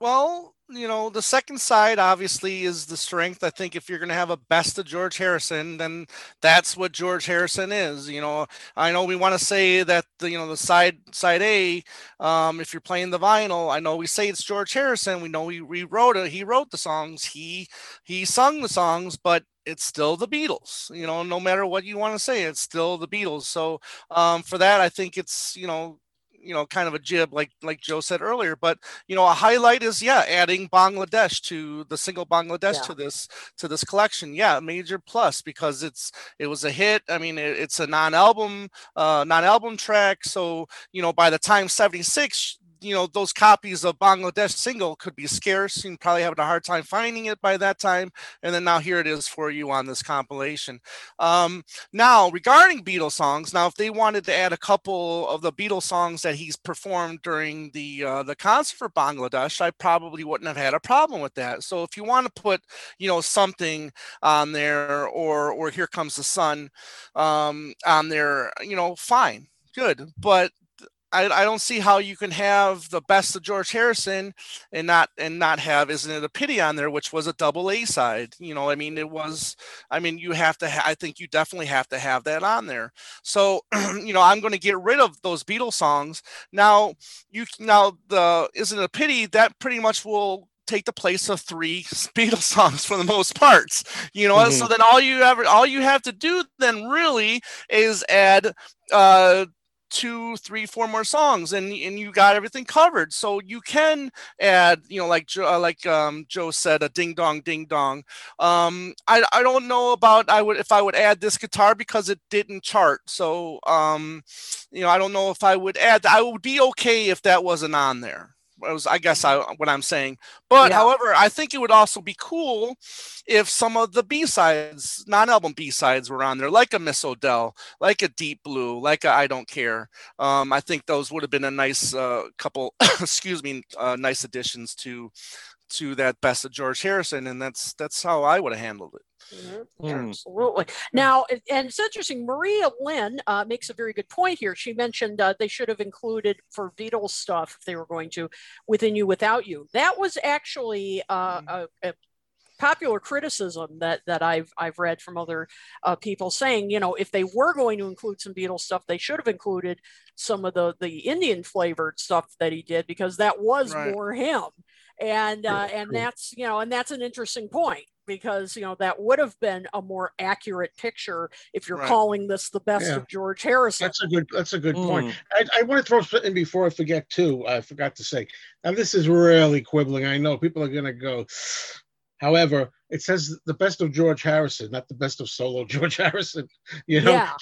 Well, you know, the second side obviously is the strength. I think if you're going to have a best of George Harrison, then that's what George Harrison is. You know, I know we want to say that the you know the side side A, um, if you're playing the vinyl, I know we say it's George Harrison. We know he rewrote it. He wrote the songs. He he sung the songs, but it's still the Beatles. You know, no matter what you want to say, it's still the Beatles. So um, for that, I think it's you know you know kind of a jib like like joe said earlier but you know a highlight is yeah adding bangladesh to the single bangladesh yeah. to this to this collection. Yeah major plus because it's it was a hit. I mean it, it's a non-album uh non-album track. So you know by the time 76 you know those copies of Bangladesh single could be scarce. You're probably having a hard time finding it by that time. And then now here it is for you on this compilation. Um, now regarding Beatles songs, now if they wanted to add a couple of the Beatles songs that he's performed during the uh, the concert for Bangladesh, I probably wouldn't have had a problem with that. So if you want to put you know something on there or or Here Comes the Sun um, on there, you know, fine, good. But I, I don't see how you can have the best of George Harrison and not and not have isn't it a pity on there which was a double A side you know I mean it was I mean you have to ha- I think you definitely have to have that on there so [clears throat] you know I'm going to get rid of those Beatles songs now you now the isn't it a pity that pretty much will take the place of three [laughs] Beatles songs for the most parts. You know, mm-hmm. so then all you ever all you have to do then really is add uh two, three, four more songs, and and you got everything covered. So you can add, you know, like uh, like um, Joe said, a ding dong, ding dong. Um, I I don't know about I would if I would add this guitar because it didn't chart. So um, you know, I don't know if I would add. I would be okay if that wasn't on there was I guess I what I'm saying. But yeah. however, I think it would also be cool if some of the B sides, non-album B sides, were on there, like a Miss O'Dell, like a Deep Blue, like a I Don't Care. Um, I think those would have been a nice uh, couple, [coughs] excuse me, uh, nice additions to to that best of George Harrison, and that's that's how I would have handled it. Mm-hmm. Mm. Absolutely. Now, and it's interesting. Maria Lynn uh, makes a very good point here. She mentioned uh, they should have included for Beatles stuff if they were going to "Within You, Without You." That was actually uh, mm. a, a, popular criticism that that I've I've read from other uh, people saying, you know, if they were going to include some Beatles stuff, they should have included some of the the Indian flavored stuff that he did because that was right. more him and uh, and that's you know and that's an interesting point because you know that would have been a more accurate picture if you're right. calling this the best yeah. of George Harrison. That's a good. That's a good mm. point. I, I, want to throw something in before I forget too. I forgot to say. Now this is really quibbling. I know people are going to go. However, it says the best of George Harrison, not the best of solo [laughs] George Harrison. You know, yeah.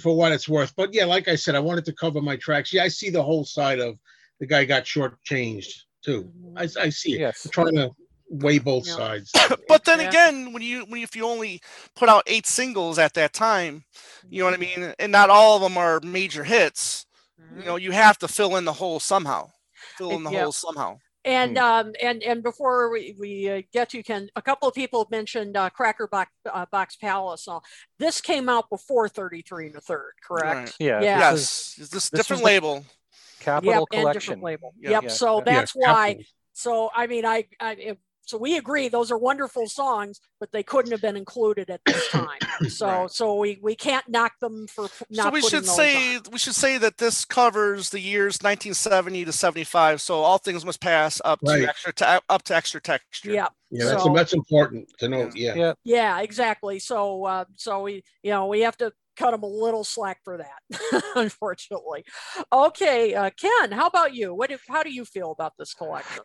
for what it's worth. But yeah, like I said, I wanted to cover my tracks. Yeah, I see the whole side of the guy got shortchanged too. I, I see it. Yes. I'm trying to weigh both yeah. sides. [coughs] but then yeah. again, when you when if you only put out eight singles at that time, you know what I mm-hmm. mean, and not all of them are major hits, mm-hmm. you know, you have to fill in the hole somehow. Fill in the yeah. hole somehow. And hmm. um, and and before we, we uh, get to Ken, a couple of people mentioned uh, Cracker Box, uh, Box Palace. Uh, this came out before 33 and a third, correct? Right. Yeah. yeah. Yes. Is, this, this different label? Capitol yep, Collection. And different label. Yep. yep. So that's why. So I mean, I, I so we agree those are wonderful songs, but they couldn't have been included at this time. [coughs] So right. so we we can't knock them for not. So we should say on. we should say that this covers the years 1970 to 75. So all things must pass up right. to extra te- up to extra texture. Yeah. Yeah, that's so, that's important to know. Yeah. Yeah. Yeah, exactly. So uh, so we you know we have to cut them a little slack for that, [laughs] unfortunately. Okay, uh, Ken, how about you? What if, how do you feel about this collection?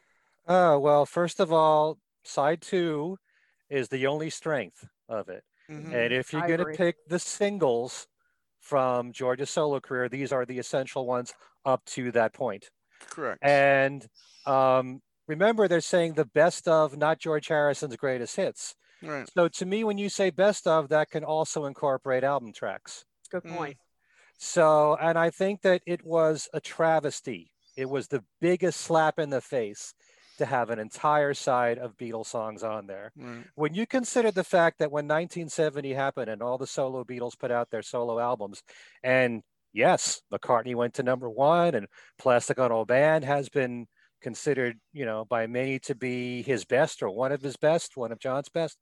Uh, well, first of all, side two is the only strength of it. Mm-hmm. And if you're going to pick the singles from George's solo career, these are the essential ones up to that point. Correct. And um, remember, they're saying the best of not George Harrison's greatest hits. Right. So to me, when you say best of, that can also incorporate album tracks. Good mm. point. Mm. So, and I think that it was a travesty. It was the biggest slap in the face to have an entire side of Beatles songs on there. Right. When you consider the fact that when 1970 happened and all the solo Beatles put out their solo albums, and yes, McCartney went to number one, and Plastic on Ono Band has been considered, you know, by many to be his best or one of his best, one of John's best.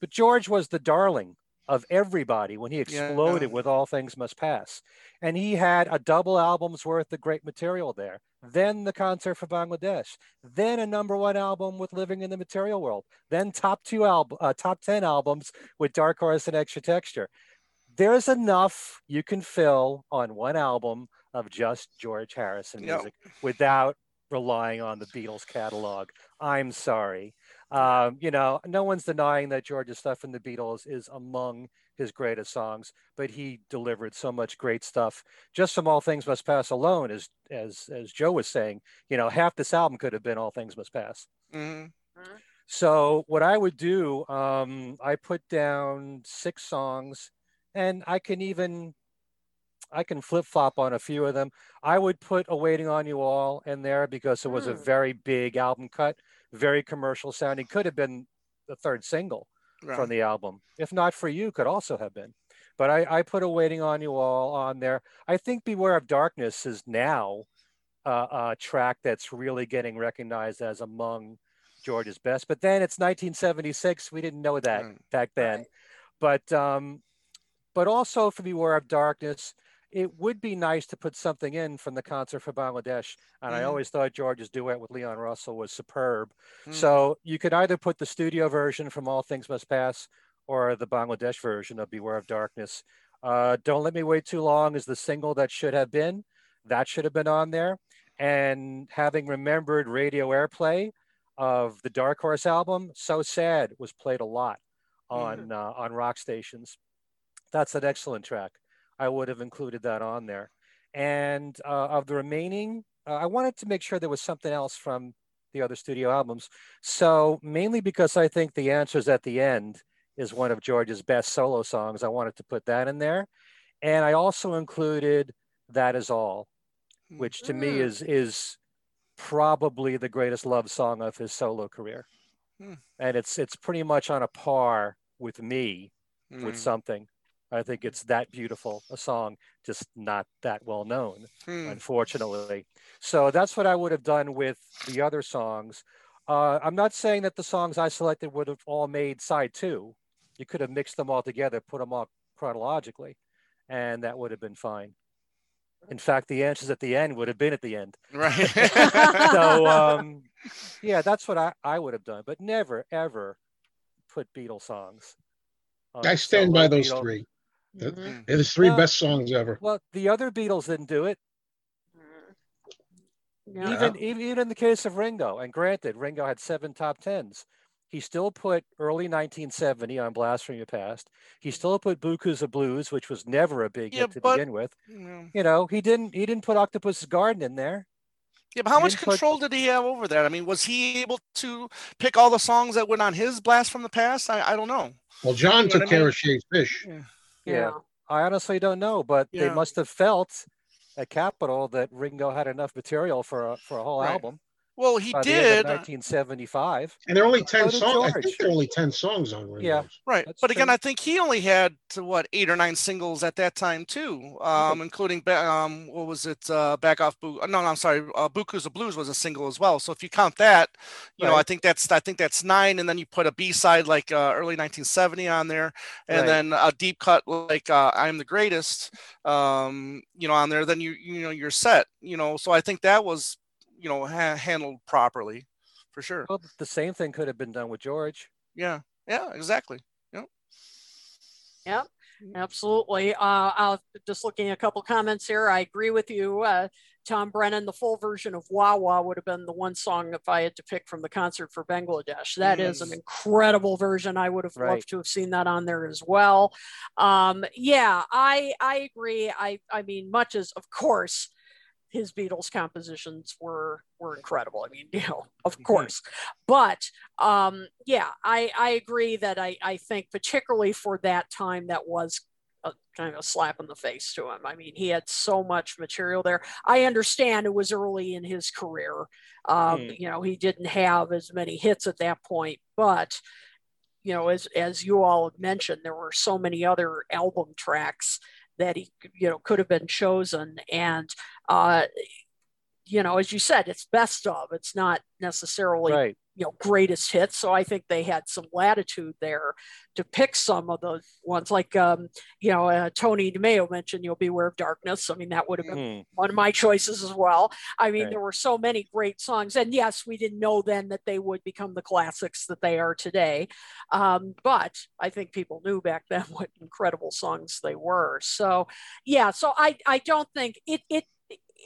But George was the darling of everybody when he exploded yeah. with All Things Must Pass. And he had a double album's worth of great material there. Then the concert for Bangladesh. Then a number one album with Living in the Material World. Then top two album, uh, top 10 albums with Dark Horse and Extra Texture. There's enough you can fill on one album of just George Harrison music yep. without relying on the Beatles catalog. I'm sorry. Um, you know, no one's denying that George's stuff in the Beatles is among his greatest songs, but he delivered so much great stuff just from All Things Must Pass alone, as as as Joe was saying. You know, half this album could have been All Things Must Pass. Mm-hmm. So what I would do, um, I put down six songs, and I can even I can flip flop on a few of them. I would put "A Waiting on You All" in there because it was mm. a hmm. very big album cut, very commercial sounding. Could have been the third single right. from the album. If not for you, could also have been. But I, I put a waiting on you all on there. I think Beware of Darkness is now uh, a track that's really getting recognized as among George's best. But then it's 1976. We didn't know that Mm. back then. Right. But um, but also for Beware of Darkness, it would be nice to put something in from the concert for Bangladesh. And I Mhm. always thought George's duet with Leon Russell was superb. Mhm. So you could either put the studio version from All Things Must Pass or the Bangladesh version of Beware of Darkness. Uh, Don't Let Me Wait Too Long is the single that should have been. That should have been on there. And having remembered radio airplay of the Dark Horse album, So Sad was played a lot on uh, on rock stations. That's an excellent track. I would have included that on there. And uh, of the remaining, uh, I wanted to make sure there was something else from the other studio albums. So mainly because I think the answers at the end is one of George's best solo songs. I wanted to put that in there. And I also included That Is All, which to me Mm. is is probably the greatest love song of his solo career. Hmm. And it's it's pretty much on a par with me with Mm. something. I think it's that beautiful a song, just not that well known Hmm. unfortunately. So that's what I would have done with the other songs. Uh, I'm not saying that the songs I selected would have all made side two. You could have mixed them all together, put them all chronologically, and that would have been fine. In fact, the answers at the end would have been at the end. Right. [laughs] So, um, [laughs] yeah, that's what I, I would have done, but never, ever put Beatles songs. I stand by those Beatle- three. Mhm. Mm. They're the three Well- best songs ever. Well, the other Beatles didn't do it. Yeah. even, even even in the case of Ringo, and granted, Ringo had seven top tens. He still put early 1970 on Blast from Your Past. He still put Beaucoups of Blues, which was never a big Yeah, hit to but- begin with. Yeah. You know, he didn't he didn't put Octopus's Garden in there. Yeah, but how He much didn't put- control did he have over that? I mean, was he able to pick all the songs that went on his blast from the past? I, I don't know. Well, John You know took what I care mean? of Shaved Fish. Yeah. Yeah. I honestly don't know, but they must have felt at Capitol that Ringo had enough material for a, for a whole Right. album. Well, he by the end of did. uh, 1975. And there are only 10 songs. I think there are only 10 songs on Ringo's. Yeah. Right, That's but again, true. I think he only had what eight or nine singles at that time too, um, including um, what was it? Uh, Back off, Bu- no, no, I'm sorry. Uh, Beaucoups of Blues was a single as well. So if you count that, you know, I think that's I think that's nine, and then you put a B side like uh, early 1970 on there, and Right. then a deep cut like uh, I'm the Greatest, um, you know, on there. Then you you know you're set. You know, so I think that was you know ha- handled properly, for sure. Well, the same thing could have been done with George. Yeah, yeah, exactly. Yep yep absolutely. Uh, I'll just looking at a couple comments here. I agree with you. Uh, Tom Brennan, the full version of Wah-Wah would have been the one song if I had to pick from the concert for Bangladesh. That is an Mm. incredible version. I would have Right. loved to have seen that on there as well. Um, yeah, I I agree. I I mean, much as of course his Beatles compositions were were incredible. I mean, [laughs] you know, of Mhm. course. But um, yeah, I I agree that I I think particularly for that time that was a kind of a slap in the face to him. I mean, he had so much material there. I understand it was early in his career. Um, Mm. You know, he didn't have as many hits at that point, but you know, as as you all have mentioned, there were so many other album tracks that he you know could have been chosen. And uh you know as you said it's best of it's not necessarily Right. you know greatest hits. So i think they had some latitude there to pick some of the ones. Like um you know uh, tony DeMeo mentioned you'll beware of darkness. I mean that would have been Mm. one of my choices as well. I mean Right. there were so many great songs. And yes we didn't know then that they would become the classics that they are today. Um, but i think people knew back [laughs] then what incredible songs they were. So yeah so i i don't think it it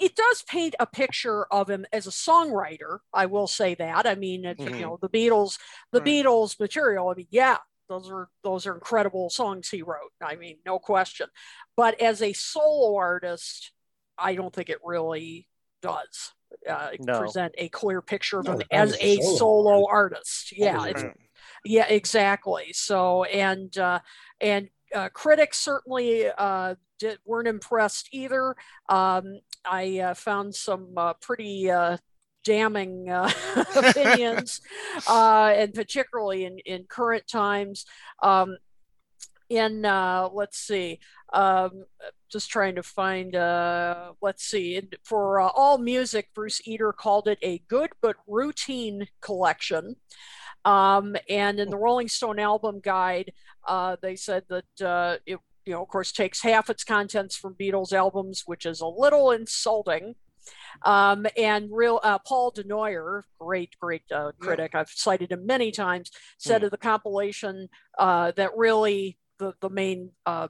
it does paint a picture of him as a songwriter. I will say that. I mean, it's, Mhm. you know, the Beatles, the Right. Beatles material. I mean, yeah, those are those are incredible songs he wrote. I mean, no question. But as a solo artist, I don't think it really does uh, No. present a clear picture of No, him as as a a solo solo artist. Yeah, it's Right. yeah, exactly. So and uh, and uh, critics certainly uh, did, weren't impressed either. Um, I uh, found some uh, pretty uh, damning uh, [laughs] opinions, [laughs] uh, and particularly in in current times. Um, in uh, let's see um, just trying to find uh, let's see for uh, all music bruce Eder called it a good but routine collection um, and in the rolling stone album guide uh, they said that uh, it you know of course takes half its contents from beatles albums which is a little insulting um, and real uh, Paul Du Noyer, great, great uh, critic, yeah. I've cited him many times, said mm. of the compilation uh, that really the the main uh,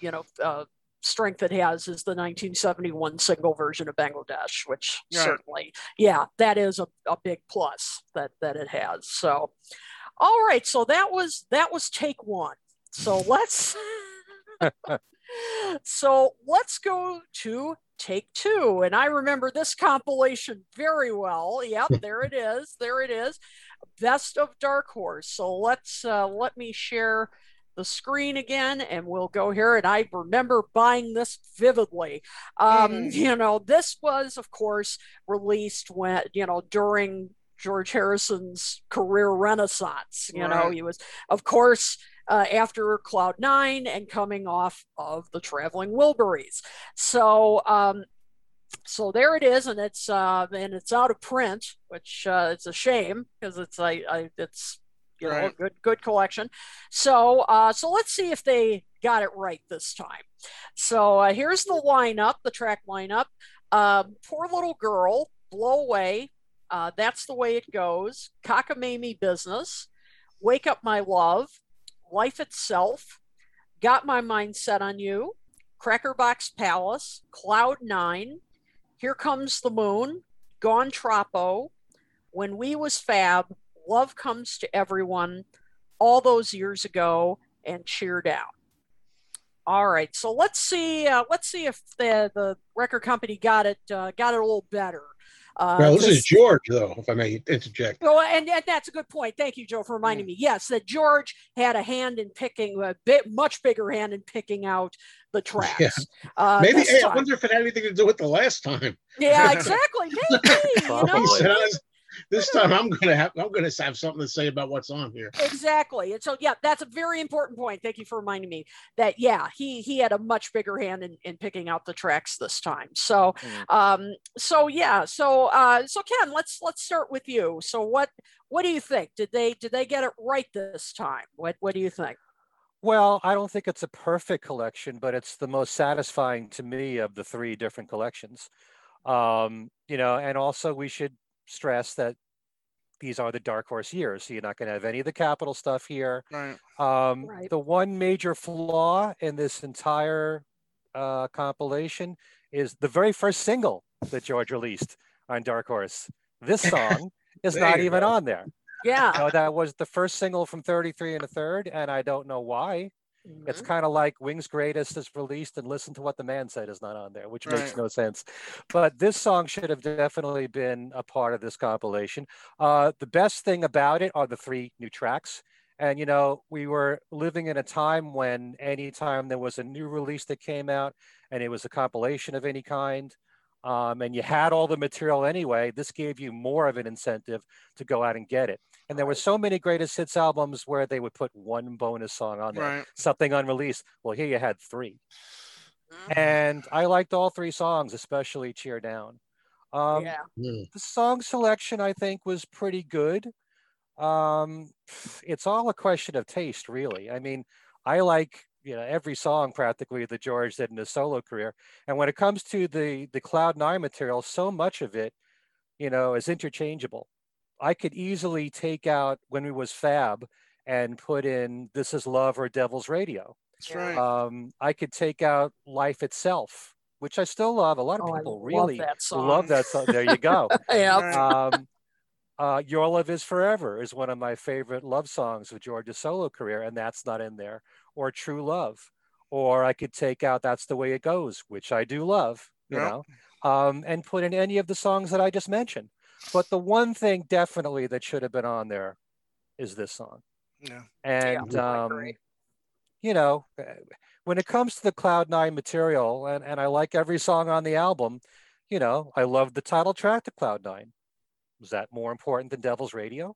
you know uh, strength it has is the 1971 single version of Bangladesh, which certainly, yeah, that is a, a big plus that that it has. So, all right, so that was that was take one. So [laughs] let's [laughs] so let's go to take two. And I remember this compilation very well. Yep, [laughs] there it is. There it is. Best of Dark Horse. So let's uh, let me share the screen again and we'll go here. And I remember buying this vividly. Um, mm. You know, this was, of course, released when, you know, during George Harrison's career renaissance. You right. know, he was, of course, uh, after Cloud Nine and coming off of the Traveling Wilburys. So, um, so there it is, and it's uh, and it's out of print, which uh, it's a shame because it's I, I it's you right. know good good collection. So uh, so let's see if they got it right this time. So uh, here's the lineup, the track lineup. Uh, Poor little girl, blow away. Uh, that's the way it goes. Cockamamie business. Wake up, my love life itself, got my mind set on you, Crackerbox Palace, Cloud Nine, Here Comes the Moon, Gone Troppo, When We Was Fab, Love Comes to Everyone, all those years ago, and Cheer Down. All right, so let's see. Uh, let's see if the the record company got it uh, got it a little better. Uh, well, this is George, though, if I may interject. Oh, and, and, that's a good point. Thank you, Joe, for reminding mm. me. Yes, that George had a hand in picking a bit much bigger hand in picking out the tracks. [laughs] Yeah. Uh, Maybe hey, I wonder if it had anything to do with the last time. Yeah, [laughs] exactly. Maybe. [laughs] you know? This time I'm gonna have I'm gonna have something to say about what's on here. Exactly. And so yeah, that's a very important point. Thank you for reminding me that yeah, he he had a much bigger hand in, in picking out the tracks this time. So mm. um so yeah, so uh so Ken, let's let's start with you. So what what do you think? Did they did they get it right this time? What what do you think? Well, I don't think it's a perfect collection, but it's the most satisfying to me of the three different collections. Um, you know, and also we should stress that these are the dark horse years. So you're not going to have any of the Capitol stuff here. Right. Um, right. The one major flaw in this entire uh, compilation is the very first single that George released on Dark Horse. This [laughs] song is not even go. on there. Yeah. You know, that was the first single from 33 and a third, and I don't know why. Mm-hmm. It's kind of like Wings Greatest is released and Listen to What the Man Said is not on there, which right. makes no sense. But this song should have definitely been a part of this compilation. Uh, the best thing about it are the three new tracks. And, you know, we were living in a time when anytime there was a new release that came out and it was a compilation of any kind, um, and you had all the material anyway, this gave you more of an incentive to go out and get it. And there were so many greatest hits albums where they would put one bonus song on there, right. something unreleased. Well, here you had 3 mm-hmm. And I liked all three songs, especially Cheer Down. Um, yeah. Mm. The song selection, I think, was pretty good. Um, it's all a question of taste, really. I mean, I like you know every song practically that George did in his solo career. And when it comes to the the Cloud Nine material, so much of it, you know, is interchangeable. I could easily take out when we was Fab and put in This Is Love or Devil's Radio. That's right. Um, I could take out Life Itself, which I still love. A lot of oh, people really love that, love that song. There you go. [laughs] yeah. Um, uh, Your Love Is Forever is one of my favorite love songs of George's solo career, and that's not in there or True Love. Or I could take out That's the Way It Goes, which I do love, you yep. know, um, and put in any of the songs that I just mentioned. But the one thing definitely that should have been on there is this song. Yeah. And, yeah, um, you know, when it comes to the Cloud Nine material, and, and I like every song on the album, you know, I love the title track to Cloud Nine. Was that more important than Devil's Radio?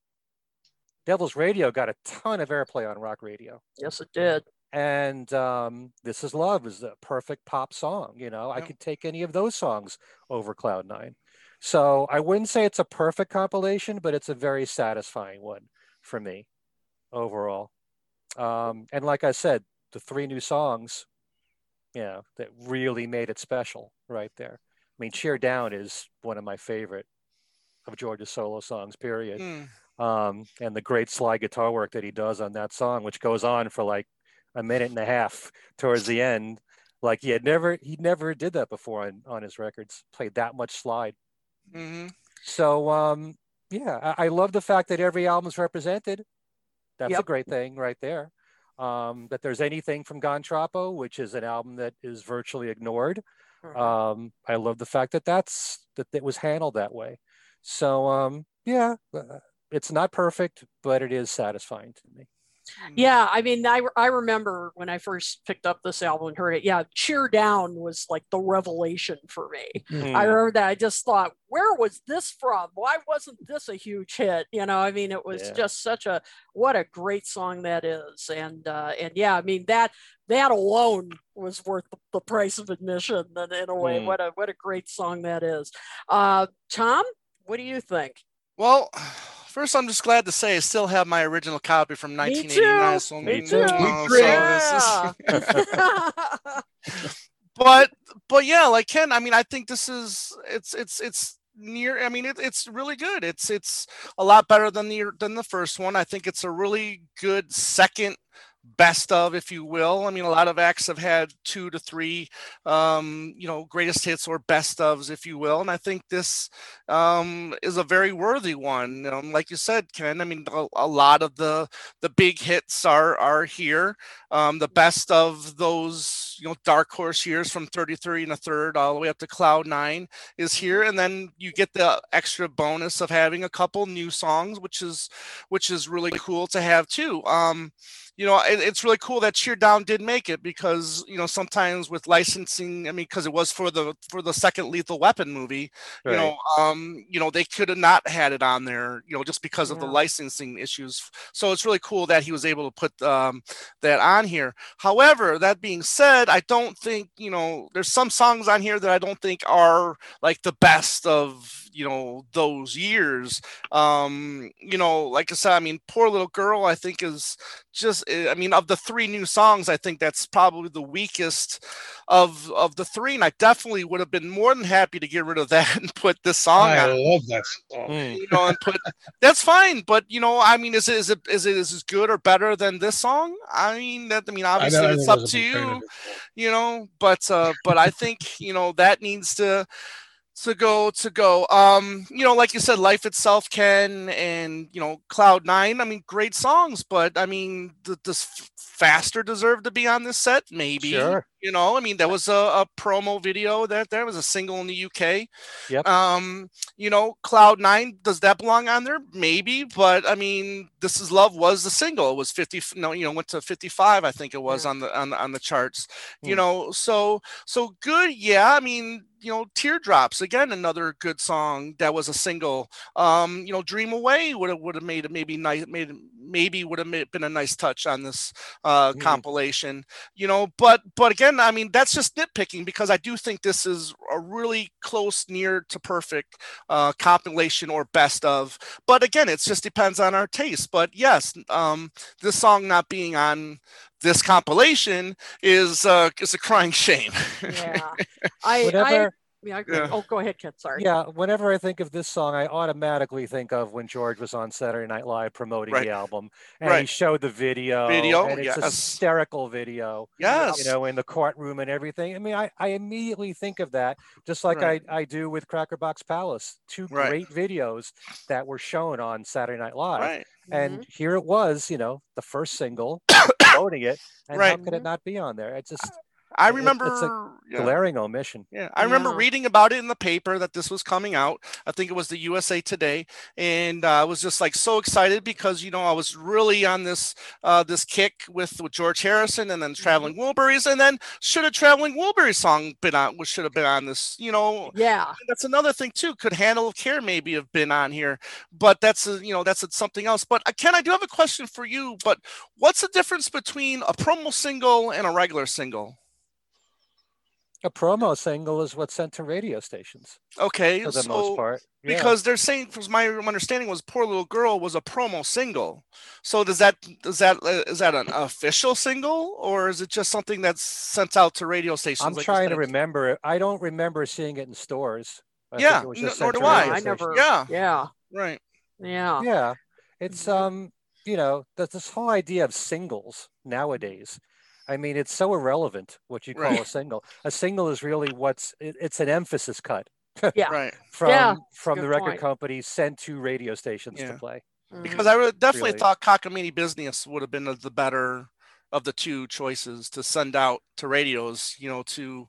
Devil's Radio got a ton of airplay on rock radio. Yes, it did. and um, "This Is Love" is a perfect pop song. You know, I could take any of those songs over Cloud Nine. So I wouldn't say it's a perfect compilation, but it's a very satisfying one for me overall. Um, and like I said, the three new songs, yeah, that really made it special right there. I mean, Cheer Down is one of my favorite of George's solo songs, period. Mm. Um, and the great slide guitar work that he does on that song, which goes on for like a minute and a half towards the end. Like he had never, he never did that before on, on his records, played that much slide. hmm So um, yeah, I, I love the fact that every album's represented. That's a great thing right there. Um, that there's anything from Gone Troppo, which is an album that is virtually ignored. Um, I love the fact that that's that it was handled that way. So um, yeah, uh, it's not perfect, but it is satisfying to me. Yeah, I mean, I, I remember when I first picked up this album and heard it. Yeah, Cheer Down was like the revelation for me. Hmm. I remember that. I just thought, where was this from? Why wasn't this a huge hit? You know, I mean, it was Yeah. just such a what a great song that is, and uh, and yeah, I mean that that alone was worth the, the price of admission. In, in a way, Mm. what a what a great song that is. Uh, Tom, what do you think? Well, first, I'm just glad to say I still have my original copy from Me 1989. too. So, Me too. you Me know, too. so this is- Yeah. [laughs] but but yeah like ken i mean i think this is it's it's it's near i mean it, it's really good it's it's a lot better than the than the first one i think it's a really good second best of if you will. I mean a lot of acts have had two to three um you know greatest hits or best ofs if you will and i think this um is a very worthy one. Um, like you said ken i mean a, a lot of the the big hits are are here. Um, the best of those you know dark horse years from 33 and a third all the way up to cloud nine is here. And then you get the extra bonus of having a couple new songs which is which is really cool to have too. Um, you know it, it's really cool that cheer down did make it because you know sometimes with licensing i mean because it was for the for the second lethal weapon movie you know um you know they could have not had it on there you know just because of the licensing issues. So it's really cool that he was able to put um that on here. However that being said i don't think you know there's some songs on here that i don't think are like the best of you know those years um you know like i said i mean poor little girl i think is just eh, i mean of the three new songs i think that's probably the weakest of of the three and i definitely would have been more than happy to get rid of [laughs] that and put this song I on love that [laughs] song. Mm. you know, and put that's fine. But you know, I mean, is it is it is it is it good or better than this song? I mean, that I mean, I obviously never it's up to big fan of you, this you know. But uh, but I think you know that needs to to go to go. Um, you know, like you said, life itself can and you know, Cloud Nine. I mean, great songs, but I mean, th- does Faster deserve to be on this set? Maybe. Sure. You know, I mean, there was a, a promo video that there was a single in the UK. Yep. Um, you know, Cloud Nine, does that belong on there? Maybe, but I mean, This Is Love was the single. It was 50, no, you know, went to 55, I think it was Yeah. on the on, the- on the charts. You Hmm. know, so so good, yeah. I mean, you know, Teardrops, again, another good song that was a single. Um, you know, Dream Away would have would have made it maybe nice made maybe would have been a nice touch on this uh Mhm. compilation you know but but again i mean that's just nitpicking because i do think this is a really close near to perfect uh compilation or best of but again it just depends on our taste but yes um this song not being on this compilation is uh is a crying shame yeah, [laughs] I, I Whenever, yeah, I agree. Yeah. Oh, go ahead, Ken. Sorry. yeah, whenever I think of this song, I automatically think of when George was on Saturday Night Live promoting Right. the album, and he showed the video. Video, and it's a yes. hysterical video. yes You know, in the courtroom and everything. I mean, I, I immediately think of that, just like Right. I, I do with Cracker Box Palace. Two Right. great videos that were shown on Saturday Night Live. right And here it was, you know, the first single, [coughs] [laughs] promoting it. And how could it not be on there? It just, I It- it's remember, a- Yeah. glaring omission. Yeah, I remember Yeah. reading about it in the paper that this was coming out. I think it was the USA Today, and uh, I was just like so excited because you know I was really on this uh, this kick with, with George Harrison and then Mm-hmm. Traveling Wilburys, and then should a Traveling Wilburys song been on? Which should have been on this? You know, Yeah. that's another thing too. Could Handle of Care maybe have been on here? But that's a, you know that's a, something else. But uh, Ken, I do have a question for you. But what's the difference between a promo single and a regular single? A promo single is what's sent to radio stations Okay, for the so most part. Yeah. because they're saying, from my understanding, was "Poor Little Girl" was a promo single. So does that does that uh, that an official single or is it just something that's sent out to radio stations? I'm like trying to remember. it. I don't remember seeing it in stores. I think Yeah, it was n- nor do I. I never. Yeah. Yeah. Right. Yeah. Yeah, it's Mhm. um, you know, that this whole idea of singles nowadays. I mean, it's so irrelevant what you call Right. a single. A single is really what's it, it's an emphasis cut [laughs] Yeah. Right. from Yeah, from good the record point. company sent to radio stations Yeah. to play. Mhm. Because I would definitely Really. thought Cockamamie Business would have been the- the better of the two choices to send out to radios. You know, to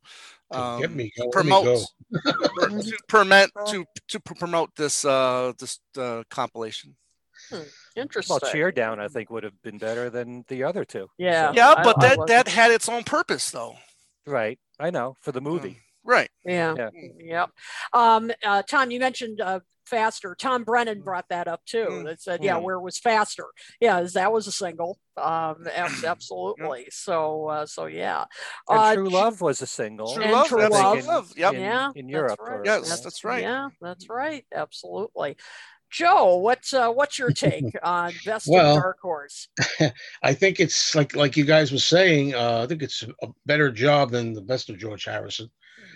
um, Get me, go, let me promote go. [laughs] to permit to to promote this uh this uh, compilation. Interesting. Well, Cheer Down, I think, would have been better than the other two. Yeah. So- Yeah, but I that wasn't- that had its own purpose though. right. I know for the movie. Right. Yeah. Yeah. Yep. Um, uh, Tom, you mentioned uh, faster. Tom Brennan brought that up too. Mm. That said, yeah, Mm. where was faster? Yeah, that was a single. Um, abs- [clears throat] absolutely. So, uh, so yeah. And Uh, True Love was a single. True And Love, True Love. True Love. Yep. in, Yeah, in that's Europe. right. or- Yes, yeah. that's right. Yeah, that's right. Absolutely. Joe, what's uh, what's your take [laughs] on Best Well- of Dark Horse? [laughs] I think it's like like you guys were saying. Uh, I think it's a better job than the best of George Harrison,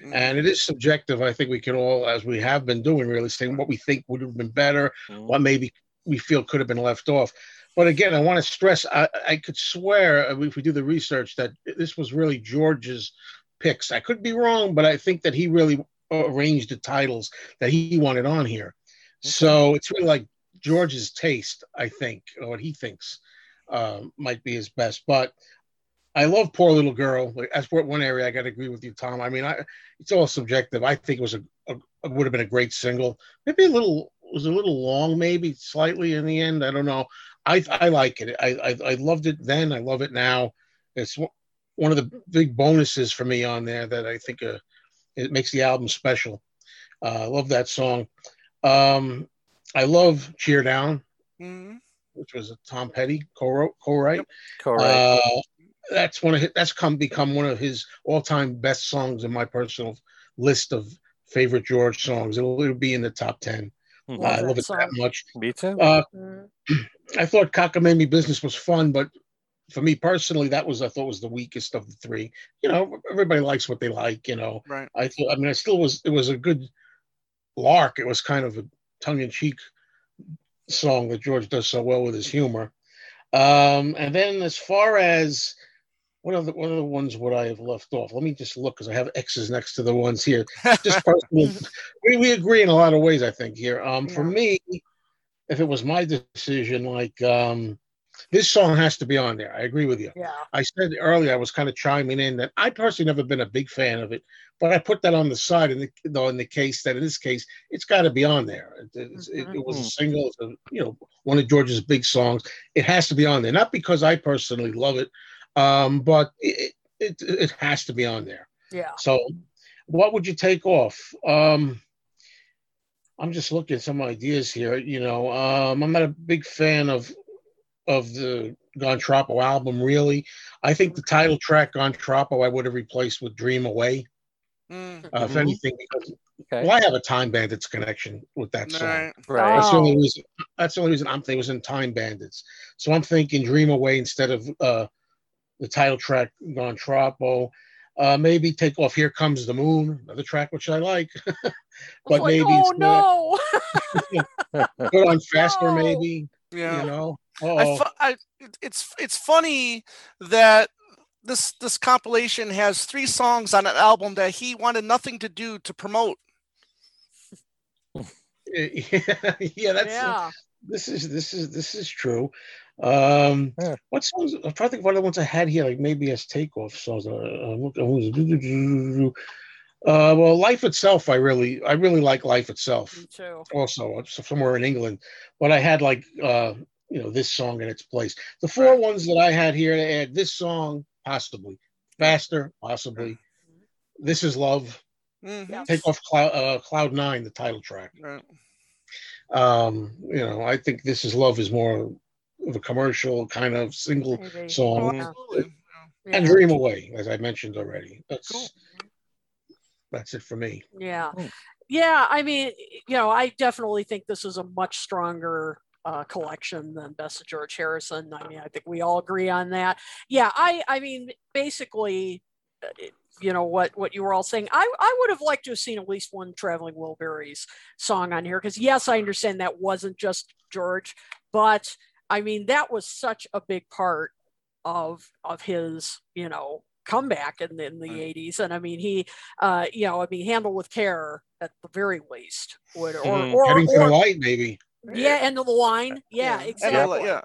Mm. and it is subjective. I think we can all, as we have been doing, really saying what we think would have been better, Mhm. what maybe we feel could have been left off. But again, I want to stress. I, I could swear uh, if we do the research that this was really George's picks. I could be wrong, but I think that he really arranged the titles that he wanted on here. So it's really like George's taste, I think, or what he thinks uh, might be his best. But I love Poor Little Girl. That's one area I got to agree with you, Tom. I mean, I, it's all subjective. I think it was a, a it would have been a great single. Maybe a little was a little long, maybe slightly in the end. I don't know. I I like it. I I, I loved it then. I love it now. It's one- of the big bonuses for me on there that I think uh, it makes the album special. Uh, I love that song. Um, I love Cheer Down, Mhm. which was a Tom Petty co-wrote, co-write. Correct. Uh, that's one of his, that's come become one of his all-time best songs in my personal list of favorite George songs. It'll, it'll be in the top ten. Mhm. Uh, I love it that much. Me too. Uh, Mm. [clears throat] I thought Cockamamie Business was fun, but for me personally, that was I thought was the weakest of the three. You know, everybody likes what they like. You know, Right. I thought. I mean, I still was. It was a good lark. It was kind of a tongue-in-cheek song that George does so well with his humor. Um, and then as far as what other what other ones would I have left off? Let me just look because I have X's next to the ones here. Just [laughs] personal, we, we agree in a lot of ways. I think here. Um, for me, if it was my decision, like um, this song has to be on there. I agree with you. Yeah. I said earlier I was kind of chiming in that I personally never been a big fan of it, but I put that on the side in the though in the case that in this case it's got to be on there. It, it's- it- it was a single, it's a, you know, one of George's big songs. It has to be on there, not because I personally love it, um, but it, it it has to be on there. Yeah. So, what would you take off? Um, I'm just looking at some ideas here. You know, um, I'm not a big fan of of the Gone Troppo album. Really, I think the title track Gone Troppo I would have replaced with Dream Away. Mm. Uh, If Mhm. anything, because Okay. well, I have a Time Bandits connection with that song. Right. Right. That's the only Oh. reason. That's the only reason I'm thinking it was in Time Bandits. So I'm thinking Dream Away instead of uh, the title track Gone Troppo. Uh, maybe take off Here Comes the Moon, another track which I like. [laughs] but Like, maybe oh instead- no. [laughs] put on faster, [laughs] No. maybe. Yeah. You know. I, Oh, fu- I it's it's funny that this this compilation has three songs on an album that he wanted nothing to do to promote. yeah, yeah, that's yeah. this is this is this is true. Um, Yeah. what songs? I'm trying to think of what other ones I had here, like maybe as takeoff songs. Uh, uh, what- what was it? Uh, well, life itself, I really, I really like life itself. Me too. Also, it's somewhere in England, but I had like, uh, you know, this song in its place. The four ones that I had here to add: this song, possibly, faster, possibly. This is love. Mhm. Take off cloud, uh, cloud nine, the title track. Right. Um, you know, I think this is love is more of a commercial kind of single Maybe. Oh, song. Yeah. and Yeah. dream away as i mentioned already that's Cool. That's it for me Yeah. Hmm. Yeah. I mean, you know, I definitely think this is a much stronger uh, collection than Best of George Harrison. I mean, I think we all agree on that. Yeah. I, I mean, basically, uh, you know what what you were all saying i i would have liked to have seen at least one traveling wilburys song on here because yes i understand that wasn't just george but i mean that was such a big part of of his you know comeback in, in the Right. 80s and i mean he uh you know i mean handle with care at the very least would or Mhm. or, heading to the or light maybe yeah end of the line yeah, And, uh, exactly yeah.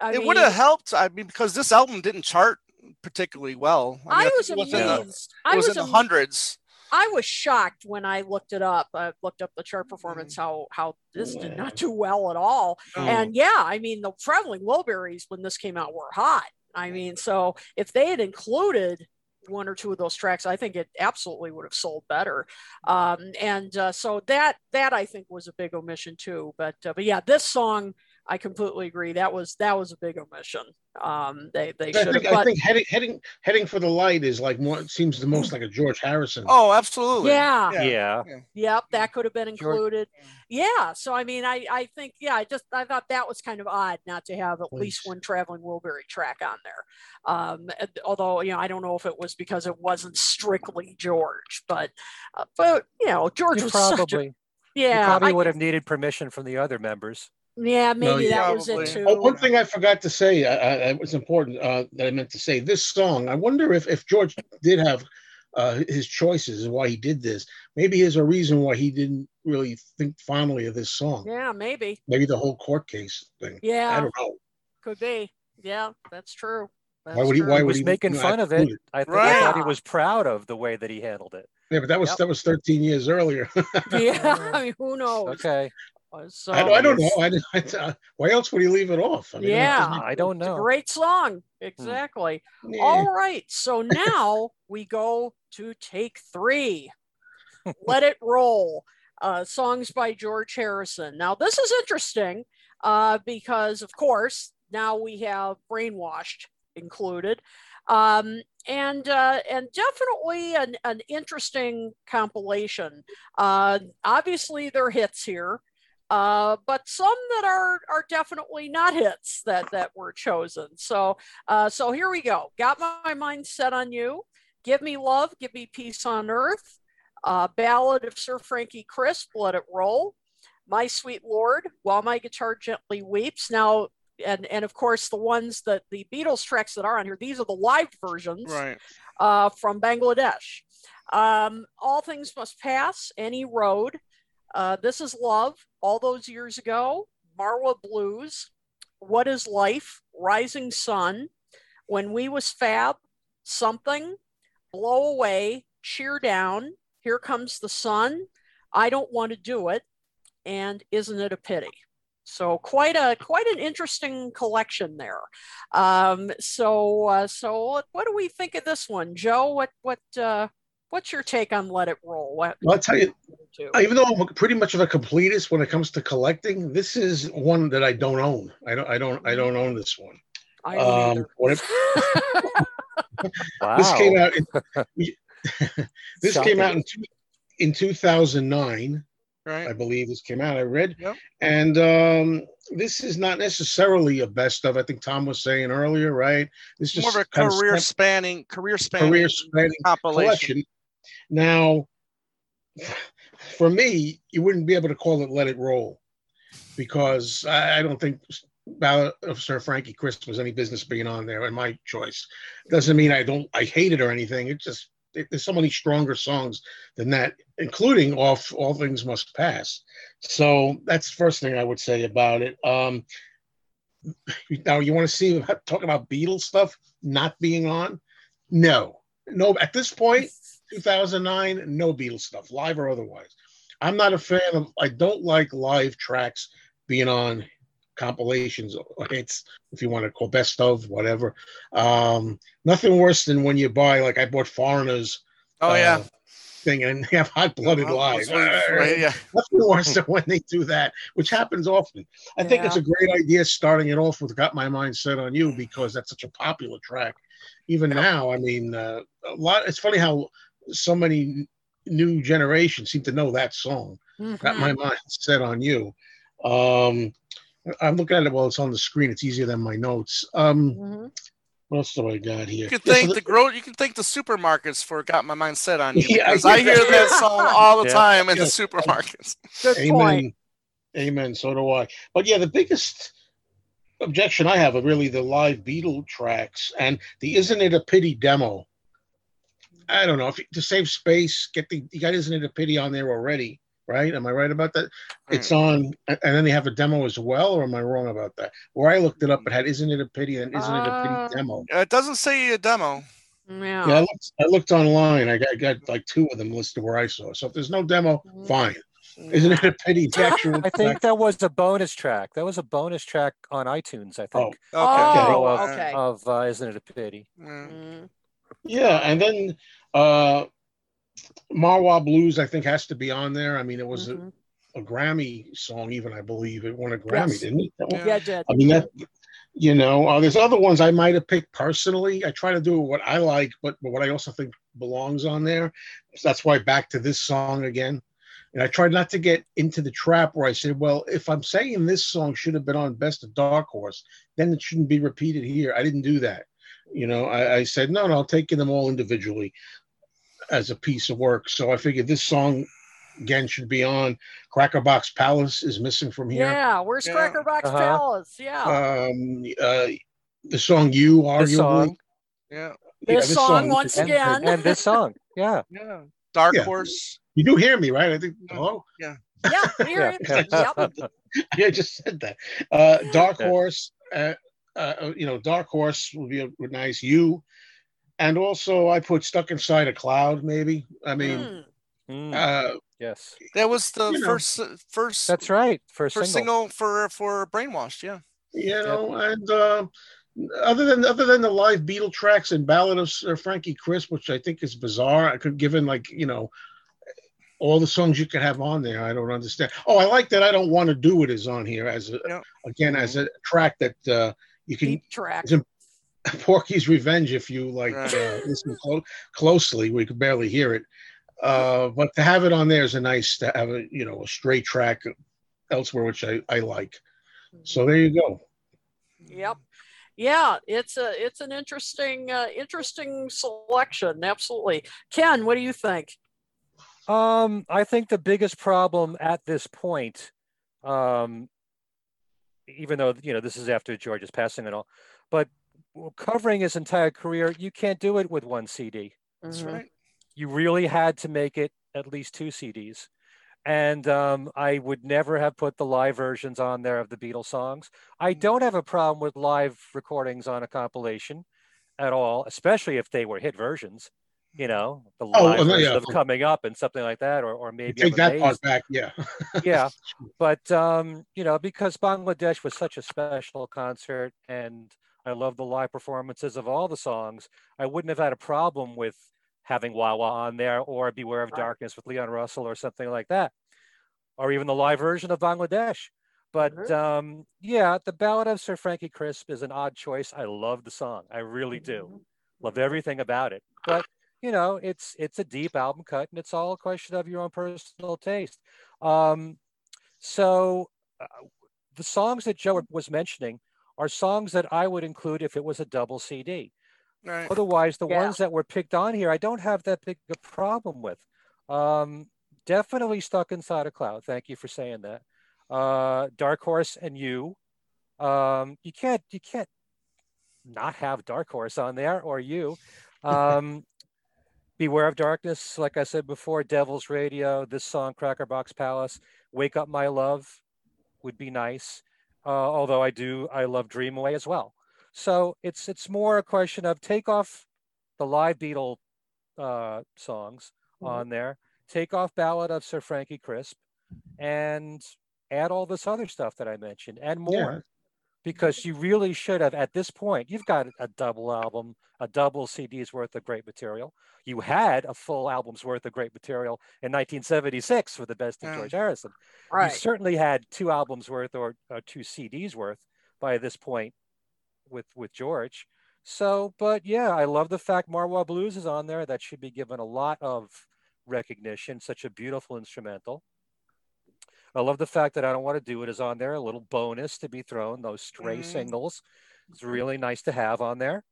I it mean, would have helped. I mean, because this album didn't chart particularly well. I, mean, was it was in the, amazed. it I was, was in the hundreds. I was shocked when I looked it up. I looked up the chart Mm-hmm. performance, how how this did not do well at all. No. And yeah, I mean the traveling Wilburys when this came out were hot. I mean, so if they had included one or two of those tracks, I think it absolutely would have sold better. Um, and uh, so that that I think was a big omission too. But uh, but yeah, this song I completely agree. That was that was a big omission. Um, they they I should have. think, I think heading heading heading for the light is like more it seems the most like a george harrison Oh, absolutely. yeah, Yeah. Yep, that could have been Sure. included. Yeah, so I mean, I I think yeah, I just I thought that was kind of odd not to have at least one traveling Wilbury track on there. Um, although you know, I don't know if it was because it wasn't strictly George, but uh, but you know, George You was such a probably, you yeah, probably I- would have needed permission from the other members. Yeah, maybe yeah. that was it Probably. too. Oh, one thing I forgot to say, uh, uh, it was important uh, that I meant to say. This song, I wonder if if George did have uh, his choices and why he did this. Maybe there's a reason why he didn't really think fondly of this song. Yeah, maybe. Maybe the whole court case thing. Yeah, I Yeah, don't know. could be. Yeah, that's true. Why would he? true. Why He would was he making not fun of it. it? I think I thought he was proud of the way that he handled it. Yeah, but that was Yep. that was 13 years earlier. [laughs] yeah, [laughs] I mean, who knows? Okay. So I, don't, I don't know. I, [laughs] I, why else would he leave it off? I mean, Yeah. I don't It's a know. great song. Exactly. yeah. All right. So [laughs] now we go to take three. Let it roll. Uh, songs by George Harrison. Now, this is interesting uh, because, of course, now we have Brainwashed included. Um, and uh, and definitely an, an interesting compilation. Uh, obviously, there are hits here, uh, but some that are are definitely not hits that that were chosen. So uh, so here we go. Got my mind set on you. Give me love. Give me peace on earth. Uh, Ballad of Sir Frankie Crisp. Let it roll. My sweet lord. While my guitar gently weeps. Now. And, and of course the ones that the Beatles tracks that are on here, these are the live versions Right. uh, from Bangladesh. Um, All Things Must Pass, Any Road, uh, This Is Love, All Those Years Ago, Marwa Blues, What Is Life, Rising Sun, When We Was Fab, Something, Blow Away, Cheer Down, Here Comes the Sun, I Don't Want to Do It, and Isn't It a Pity? So quite a quite an interesting collection there. Um, so uh, so what, do we think of this one, Joe? What what uh, what's your take on Let It Roll? What, Well, I'll tell you, even though I'm pretty much of a completist when it comes to collecting, this is one that I don't own. I don't. I don't. I don't own this one. I Um, what Wow. [laughs] [laughs] this came out. In, [laughs] this Shocking. came out in two, in 2009. I believe this came out. I read, Yep. and um, this is not necessarily a best of. I think Tom was saying earlier, right? This is More of a kind of career spanning, career spanning career spanning compilation. collection. Now, for me, you wouldn't be able to call it "Let It Roll" because I, don't think Ballad of Sir Frankie Crisp was any business being on there. In my choice, doesn't mean I don't I hate it or anything. It just it, there's so many stronger songs than that, including "Off All Things Must Pass." So that's the first thing I would say about it. Um, now you want to see [laughs] talk about Beatles stuff not being on? No, no. At this point, 2009, no Beatles stuff, live or otherwise. I'm not a fan of. I don't like live tracks being on compilations It's if you want to call best of whatever um nothing worse than when you buy like i bought foreigners oh uh, yeah thing and they [laughs] have hot blooded live right, yeah [laughs] nothing worse than when they do that which happens often i yeah. think it's a great idea starting it off with got my mind set on you because that's such a popular track even yeah. now i mean uh, a lot it's funny how so many new generations seem to know that song mm-hmm. got my mind set on you um I'm looking at it while it's on the screen. It's easier than my notes. Um, mm-hmm. What else do I got here? You can thank yeah, so the, grow. You can thank the supermarkets for got my mind set on you. [laughs] Yeah, because I, hear that song all the yeah. time in the supermarkets. [laughs] Good Amen. Point. Amen. So do I. But yeah, the biggest objection I have are really the live Beatle tracks and the "Isn't It a Pity" demo. I don't know if to save space, get the you got "Isn't It a Pity" on there already right? Am I right about that? It's on, and then they have a demo as well, or am I wrong about that? Where I looked it up, it had "Isn't it a pity?" and "Isn't uh, it a pity?" Uh, demo. It doesn't say a demo. Yeah. Yeah, I looked, I looked online. I got, got like two of them listed where I saw. So if there's no demo, mm-hmm. fine. Isn't it a pity? The [laughs] actual I think that was a bonus track. That was a bonus track on iTunes. I think. Oh, okay. Oh, of, okay. Of uh, isn't it a pity? Mm. Yeah, and then uh, Marwa Blues, I think, has to be on there. I mean, it was mm-hmm. a, a, Grammy song, even I believe it won a Grammy, yes. didn't it? Yeah, it did. I mean, that you know, uh, there's other ones I might have picked personally. I try to do what I like, but, but what I also think belongs on there. So that's why back to this song again. And I tried not to get into the trap where I said, well, if I'm saying this song should have been on Best of Dark Horse, then it shouldn't be repeated here. I didn't do that. You know, I, I said, no, no, I'll take them all individually as a piece of work. So I figured this song again should be on. Crackerbox Palace is missing from here. Yeah, where's yeah. Crackerbox uh-huh. Palace? Yeah. Um, uh, the song "You" arguably. Song. Yeah. This, this song, song, once and, again. And, this song. Yeah. [laughs] Yeah. Dark yeah. Horse. You do hear me, right? I think. Hello. Yeah. Yeah. Hear yeah. yep. [laughs] I just said that. Uh, Dark Horse. Uh, uh, you know, Dark Horse would be a, nice. You and also I put "Stuck Inside a Cloud." Maybe I mean, mm. uh, yes, that was the you first know. first. That's right, first, first single. single. for for Brainwashed. Yeah, you know, and uh, other than other than the live Beatle tracks and Ballad of Sir Frankie Crisp, which I think is bizarre. I could given like you know all the songs you could have on there. I don't understand. Oh, I like that. I don't want to do it is on here as a, yeah. again as a track that uh, you can Deep track. [laughs] Porky's Revenge, if you like uh, listen clo- closely, we could barely hear it. Uh, but to have it on there is a nice to have a you know a straight track elsewhere, which I, I like. So there you go. Yep. Yeah, it's a it's an interesting uh, interesting selection. Absolutely, Ken. What do you think? Um, I think the biggest problem at this point, um, even though you know this is after George's passing and all, but covering his entire career, you can't do it with one CD. That's mm-hmm. right. You really had to make it at least two CDs. And um, I would never have put the live versions on there of the Beatles songs. I mm-hmm. don't have a problem with live recordings on a compilation at all, especially if they were hit versions. You know, the oh, live yeah. of coming up and something like that, or or maybe take that part back. Yeah, [laughs] yeah, but um, you know, because Bangladesh was such a special concert, and I love the live performances of all the songs. I wouldn't have had a problem with having Wah on there or Beware of Darkness with Leon Russell or something like that, or even the live version of Bangladesh. But mm-hmm. um, yeah, the Ballad of Sir Frankie Crisp is an odd choice. I love the song. I really do. Mm-hmm. Love everything about it. But you know, it's it's a deep album cut, and it's all a question of your own personal taste. Um, so uh, the songs that Joe was mentioning are songs that I would include if it was a double CD. Right. Otherwise, the yeah. ones that were picked on here, I don't have that big a problem with. Um, definitely stuck inside a cloud. Thank you for saying that. Uh, Dark Horse and you. Um, you can't you can't not have Dark Horse on there or you. [laughs] Um, Beware of Darkness, like I said before, Devil's Radio, this song, Crackerbox Palace, Wake Up My Love would be nice. Uh, although I do, I love Dream Away as well. So it's it's more a question of take off the live Beatle uh, songs Mhm. on there, take off Ballad of Sir Frankie Crisp, and add all this other stuff that I mentioned and more. Yeah. Because you really should have at this point, you've got a double album, a double CD's worth of great material. You had a full album's worth of great material in 1976 for the best of Yeah. George Harrison. Right. You certainly had two albums worth or, or two CDs worth by this point with with George. So, but yeah, I love the fact Marwa Blues is on there. That should be given a lot of recognition. Such a beautiful instrumental. I love the fact that I don't want to do it is on there. A little bonus to be thrown. Those stray Mhm. singles. It's really nice to have on there.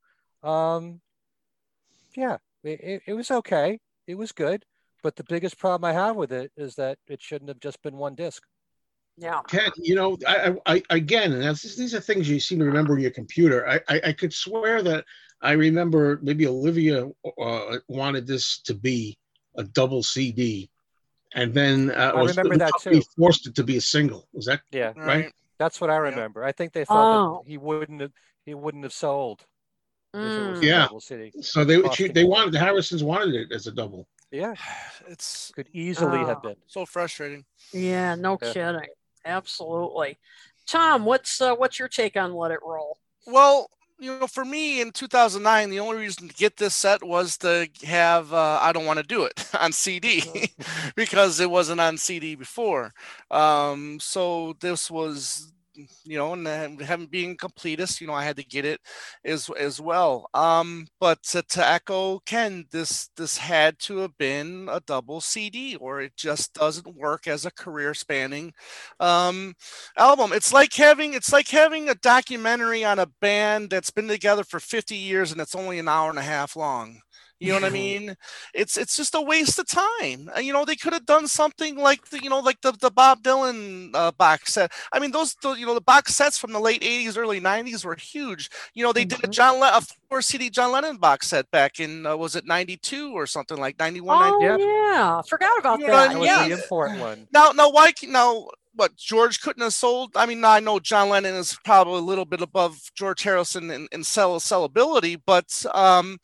Um, yeah, it, it, it was okay. It was good. But the biggest problem I have with it is that it shouldn't have just been one disc. Yeah. Ken, you know, I, I, I again, and that's, these are things you seem to remember in your computer. I, I, I could swear that I remember maybe Olivia uh, wanted this to be a double CD, and then uh, I was- remember the that company too. Forced it to be a single. Was that Yeah, right? that's what I Yeah. remember. I think they thought Oh. that he wouldn't have he wouldn't have sold if it was Mm. Yeah. double CD. So they Costing she, they wanted the Harrisons wanted it as a double. Yeah, [sighs] It's could easily have Oh. been. so frustrating. Yeah. No Yeah. kidding. Absolutely. Tom, what's uh, what's your take on Let It Roll? Well, you know, for me in 2009, the only reason to get this set was to have uh, I Don't Want to Do It [laughs] on CD [laughs] because it wasn't on CD before. Um, so this was, you know, and having being completist, you know, I had to get it as as well. Um, but to, to echo Ken, this this had to have been a double CD, or it just doesn't work as a career spanning um, album. It's like having it's like having a documentary on a band that's been together for 50 years and it's only an hour and a half long. You know what I mean? It's it's just a waste of time. Uh, You know, they could have done something like the you know like the the Bob Dylan uh, box set. I mean, those the, you know the box sets from the late 80s, early 90s were huge. You know, they did a Mhm. John Le- a four CD John Lennon box set back in uh, was it 92 or something like 91? Oh 90 Yeah. yeah, forgot about You know what I that. That was Yeah. the important one. now, now, why? can- Now, what? George couldn't have sold. I mean, I know John Lennon is probably a little bit above George Harrison in, in sell sellability, but um,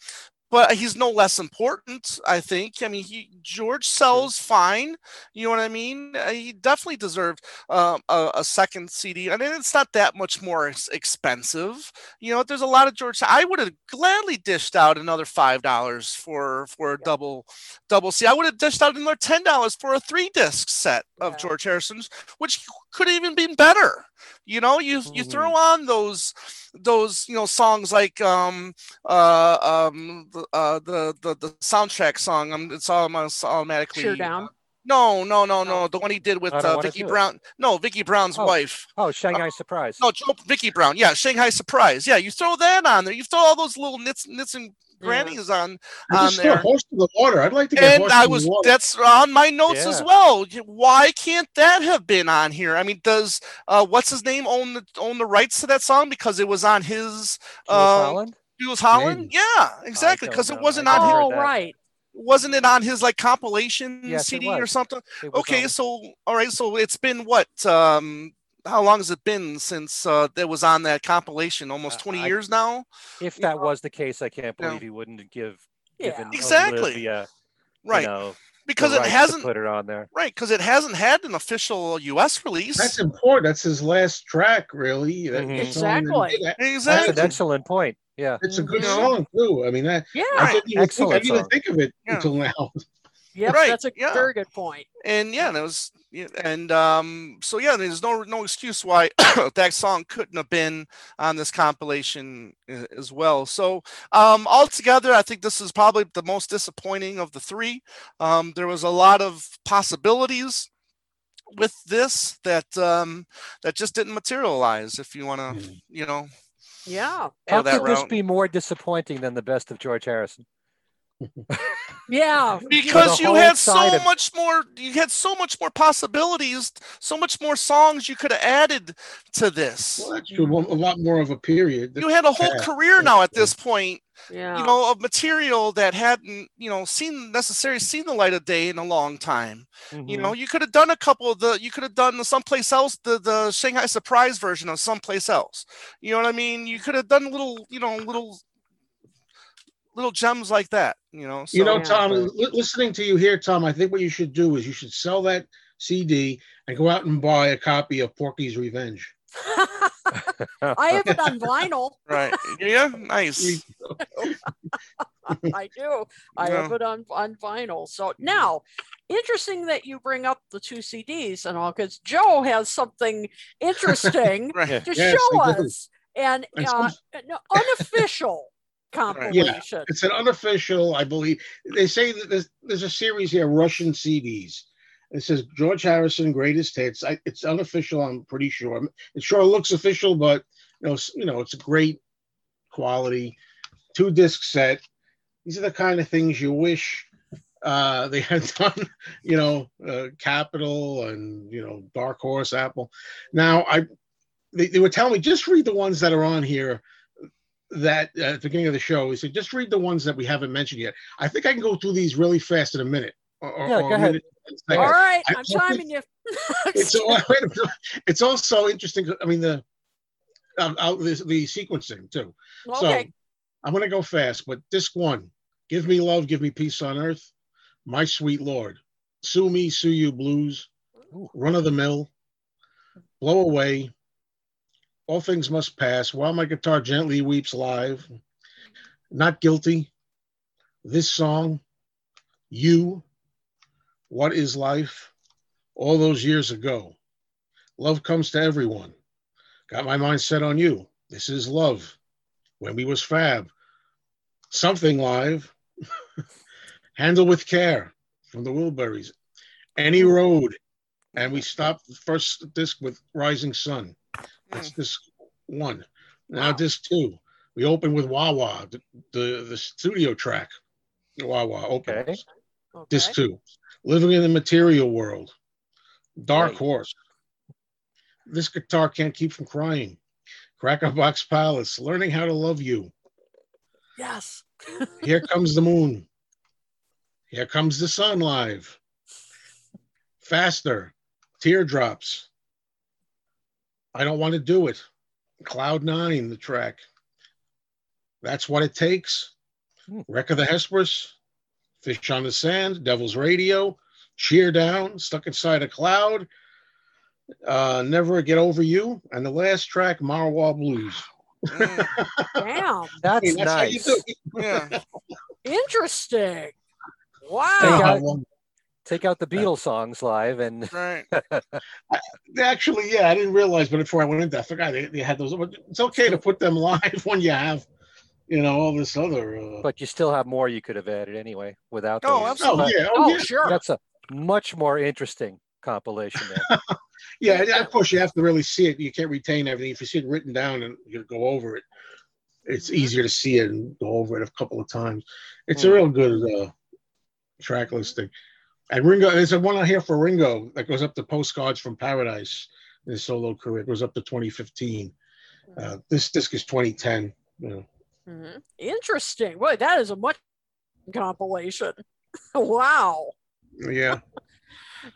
but he's no less important. I think. I mean, he George sells fine. You know what I mean? Uh, He definitely deserved um, a, a second CD. I mean, it's not that much more expensive. You know, there's a lot of George. I would have gladly dished out another five dollars for for a double double C. I would have dished out another ten dollars for a three disc set of Yeah. George Harrison's, which could have even been better. You know, you you throw on those those you know songs like um uh um uh, the, the the soundtrack song. Um, it's almost automatically Cheer down. No, no, no, No. no. The one he did with uh, Vicki Brown. No, Vicky Brown's Oh. wife. Oh, Shanghai Surprise. No, Joe, Vicki Brown. Yeah, Shanghai Surprise. Yeah, you throw that on there. You throw all those little nits, nits and Yeah. grannies on I on just saw there. Horse to the Water. I'd like to get And Horse I to was the Water. that's on my notes as well. Why can't that have been on here? I mean, does uh what's his name own the own the rights to that song because it was on his Jools um, Holland. Jools Holland? Maybe. Yeah, exactly. Because it wasn't on his, Oh that. right. wasn't it on his like compilation Yes, CD or something? Okay, on- so all right, so it's been what? Um how long has it been since uh that was on that compilation? Almost Uh, 20 I- years now? if Yeah. that was the case, I can't Yeah. believe he wouldn't give Yeah. given Exactly. Olivia, Right. You know, because it hasn't put it on there. right, because it hasn't had an official US release. That's important. That's his last track, really. That- Mhm. that's the that Exactly. That's exactly. an excellent point. Yeah. It's a good Mhm. song too. I mean, that, Yeah. I Right. didn't even, think, I didn't even think of it Yeah. until now. Yep. Right, That's a yeah. very good point. and yeah, that was yeah, and um so yeah, there's no no excuse why [coughs] that song couldn't have been on this compilation as well. So um altogether, I think this is probably the most disappointing of the three. Um there was a lot of possibilities with this that um that just didn't materialize if you want to Mm. you know Yeah. How could this route. be more disappointing than the best of George Harrison? [laughs] Yeah. [laughs] because you had so of- much more you had so much more possibilities so much more songs you could have added to this Well, that's true. A lot more of a period. you had a whole Yeah. career now at this point Yeah. you know of material that hadn't you know seen necessarily seen the light of day in a long time you Mm-hmm. know you could have done a couple of the you could have done the someplace else the the shanghai surprise version of someplace else you know what i mean you could have done a little you know little little gems like that you know so You know, Tom, li- listening to you here, Tom, I think what you should do is you should sell that CD and go out and buy a copy of Porky's Revenge. [laughs] [laughs] I have it on vinyl. right yeah nice I do. I have it on, on vinyl. So now, interesting that you bring up the two CDs and all, because Joe has something [laughs] interesting right to Yes, show I do. us. And And uh, some- unofficial compilation. It's an unofficial, I believe. They say that there's, there's a series here, Russian CDs. It says George Harrison greatest hits. I, it's unofficial. I'm pretty sure. It sure looks official, but you know, you know, it's a great quality two disc set. These are the kind of things you wish uh, they [laughs] had done. You know, uh, Capitol and you know Dark Horse, Apple. Now I, they, they were telling me just read the ones that are on here that uh, at the beginning of the show. He said, just read the ones that we haven't mentioned yet. I think I can go through these really fast in a minute. Or, or- Yeah, or go a ahead. minute and a All second. right, I- I'm timing you. [laughs] It's, al- wait a minute. it's also interesting. I mean, the um, uh, the, the sequencing too. okay. So I'm going to go fast, but disc one, Give Me Love, Give Me Peace on Earth, My Sweet Lord, Sue Me, Sue You Blues, Ooh. Run of the Mill, Blow Away, All Things Must Pass, While My Guitar Gently Weeps Live, Not Guilty, This Song, You, What Is Life, All Those Years Ago, Love Comes to Everyone, Got My Mind Set on You, This Is Love, When We Was Fab, Something Live, [laughs] Handle with Care from the Wilburys, Any Road, and we stopped the first disc with Rising Sun. That's hmm. disc one. Now Wow. disc two, we open with Wah-Wah, the, the, the studio track. Wah-Wah opens. Okay. okay. Disc two, Living in the Material World, Dark. Horse. This guitar can't keep from crying. Crackerbox Palace, Learning How to Love You. Yes. [laughs] Here comes the moon. Here comes the sun live. Faster. Teardrops. I don't want to do it. Cloud Nine, the track. That's what it takes. Hmm. Wreck of the Hesperus. Fish on the Sand. Devil's Radio. Cheer Down. Stuck Inside a Cloud. Uh, Never Get Over You. And the last track, Marwa Blues. Mm, [laughs] Damn. That's Hey, how you nice. yeah Interesting. Take Wow. out- Take out the Beatles songs live and [laughs] right Actually, yeah, I didn't realize, but before I went into, that I forgot they, they had those. But it's okay to put them [laughs] live when you have, you know, all this other. Uh, but you still have more you could have added anyway without Oh, those. absolutely. oh yeah, oh, Oh, yeah, sure. That's a much more interesting compilation there. [laughs] yeah. Of course, you have to really see it. You can't retain everything. If you see it written down and you go over it, it's Mhm. easier to see it and go over it a couple of times. It's a Mm. real good uh, track listing. And Ringo, there's a one out here for Ringo that goes up to Postcards from Paradise. in His solo career it goes up to 2015. Uh, this disc is 2010. You know. Mhm. Interesting. Boy, that is a much compilation. [laughs] wow. Yeah. [laughs]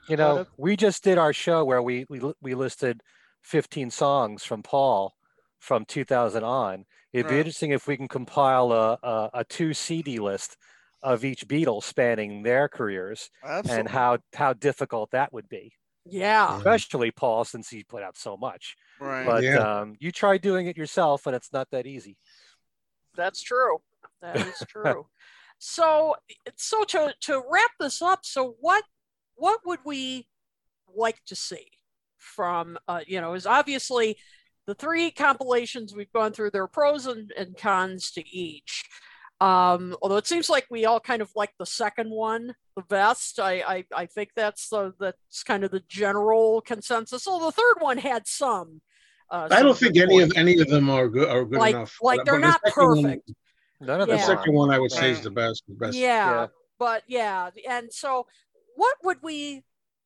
You know, we just did our show where we we, we listed 15 songs from Paul from 2000 on. It'd be Right. interesting if we can compile a, a, a two CD list of each Beatle spanning their careers absolutely and how how difficult that would be, Yeah. especially Paul since he put out so much. right But Yeah. um, you try doing it yourself, and it's not that easy. That's true. That is [laughs] true. so so to to wrap this up, so what what would we like to see from uh, you know, is obviously the three compilations we've gone through, their pros and, and cons to each. Um, although it seems like we all kind of like the second one the best. I I, I think that's the that's kind of the general consensus. So the third one had some. Uh, I don't think good any of any of them are good are good like enough. like they're the not second one- perfect. None of the Yeah. are. second one I would say is the best. The best. Yeah. Yeah. but yeah, and so what would we,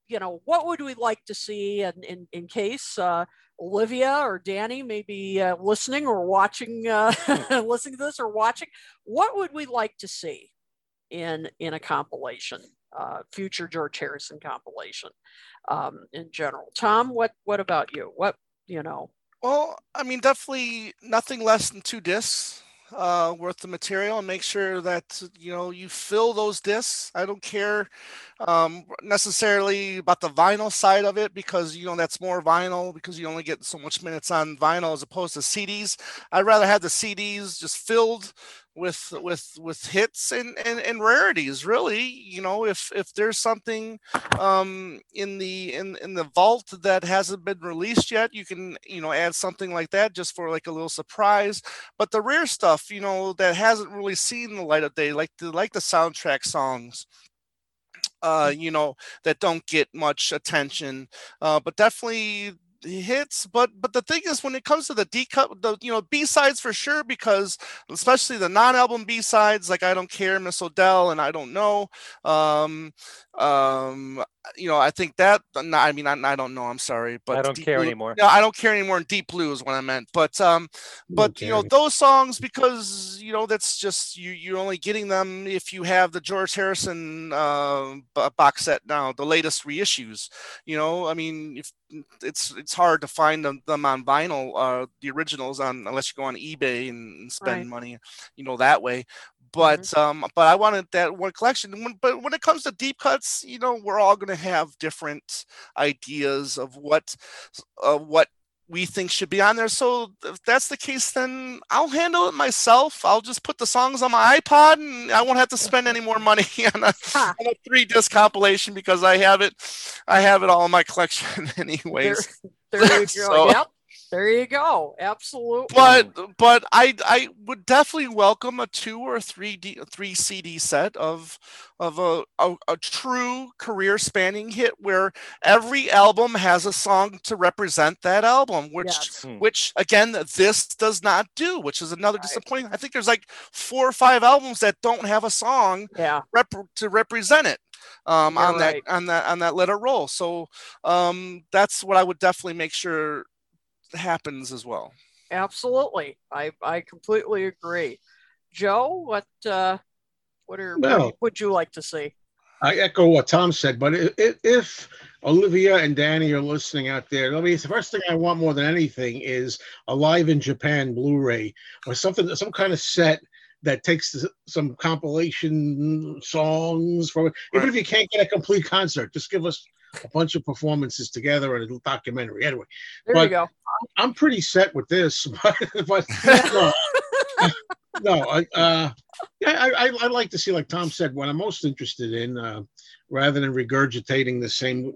you know, what would we like to see? And in, in case uh, Olivia or Dhani may be uh, listening or watching, uh, [laughs] listening to this or watching, what would we like to see in in a compilation, uh, future George Harrison compilation, um, in general? Tom, what what about you? What you know? Well, I mean, definitely nothing less than two discs uh, worth the material and make sure that you know you fill those discs. I don't care um, necessarily about the vinyl side of it because you know that's more vinyl because you only get so much minutes on vinyl as opposed to CDs. I'd rather have the CDs just filled with with with hits and, and and rarities really you know if if there's something um in the in in the vault that hasn't been released yet you can you know add something like that just for like a little surprise. But the rare stuff you know that hasn't really seen the light of day like the like the soundtrack songs uh you know that don't get much attention uh but definitely hits but but the thing is when it comes to the d cut the you know b sides for sure because especially the non-album b sides like i don't care miss o'dell and i don't know um um you know i think that i mean i, I don't know i'm sorry but i don't Deep care Blue, anymore no i don't care anymore in deep blue is what i meant but um but you know those songs because you know that's just you you're only getting them if you have the george harrison uh, box set now the latest reissues you know i mean if it's it's hard to find them, them on vinyl uh the originals on unless you go on ebay and, and spend Right. money you know that way but um but i wanted that one collection when, but when it comes to deep cuts you know we're all going to have different ideas of what uh, what we think should be on there so if that's the case then i'll handle it myself i'll just put the songs on my ipod and i won't have to spend any more money [laughs] on a, on a three disc compilation because i have it i have it all in my collection [laughs] anyways There, there you go. So- yep. There you go. Absolutely. but but I I would definitely welcome a two or three D, three CD set of of a, a a true career spanning hit where every album has a song to represent that album, which Yes. Hmm. which again this does not do, which is another Right. disappointing. I think there's like four or five albums that don't have a song yeah. rep- to represent it um, You're on right. that on that on that let it roll. So um, that's what I would definitely make sure happens as well. Absolutely. I, I completely agree. Joe, what uh what are what would you like to see? I echo what Tom said, but i- i- if Olivia and Dhani are listening out there, I mean, the first thing I want more than anything is a live in Japan Blu-ray or something, some kind of set that takes some compilation songs from it. Even if you can't get a complete concert, just give us a bunch of performances together in a documentary. Anyway, There But- you go. I'm pretty set with this, [laughs] but, but no, [laughs] no, I, uh, yeah, I, I, I like to see, like Tom said, what I'm most interested in, uh, rather than regurgitating the same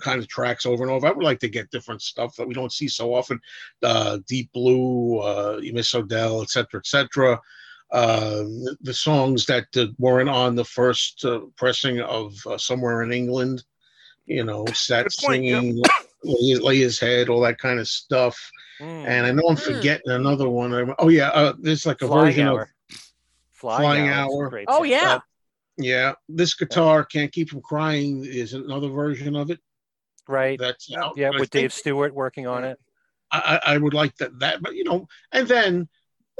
kind of tracks over and over. I would like to get different stuff that we don't see so often. Uh, Deep Blue, uh, Miss O'Dell, et cetera, et cetera. Uh, the, the songs that uh, weren't on the first uh, pressing of uh, Somewhere in England, you know, Sat Good yeah. singing, [coughs] lay, lay his head, all that kind of stuff. Hmm. And I know I'm Hmm. forgetting another one. I- Oh yeah, uh, there's like a Flying version hour. of Flying, Flying hour. is Hour. Oh song. yeah. yeah. This guitar can't keep from crying is another version of it. right. That's out. Yeah, But with think Dave Stewart working on it. I, I I would like that. That, but you know, and then.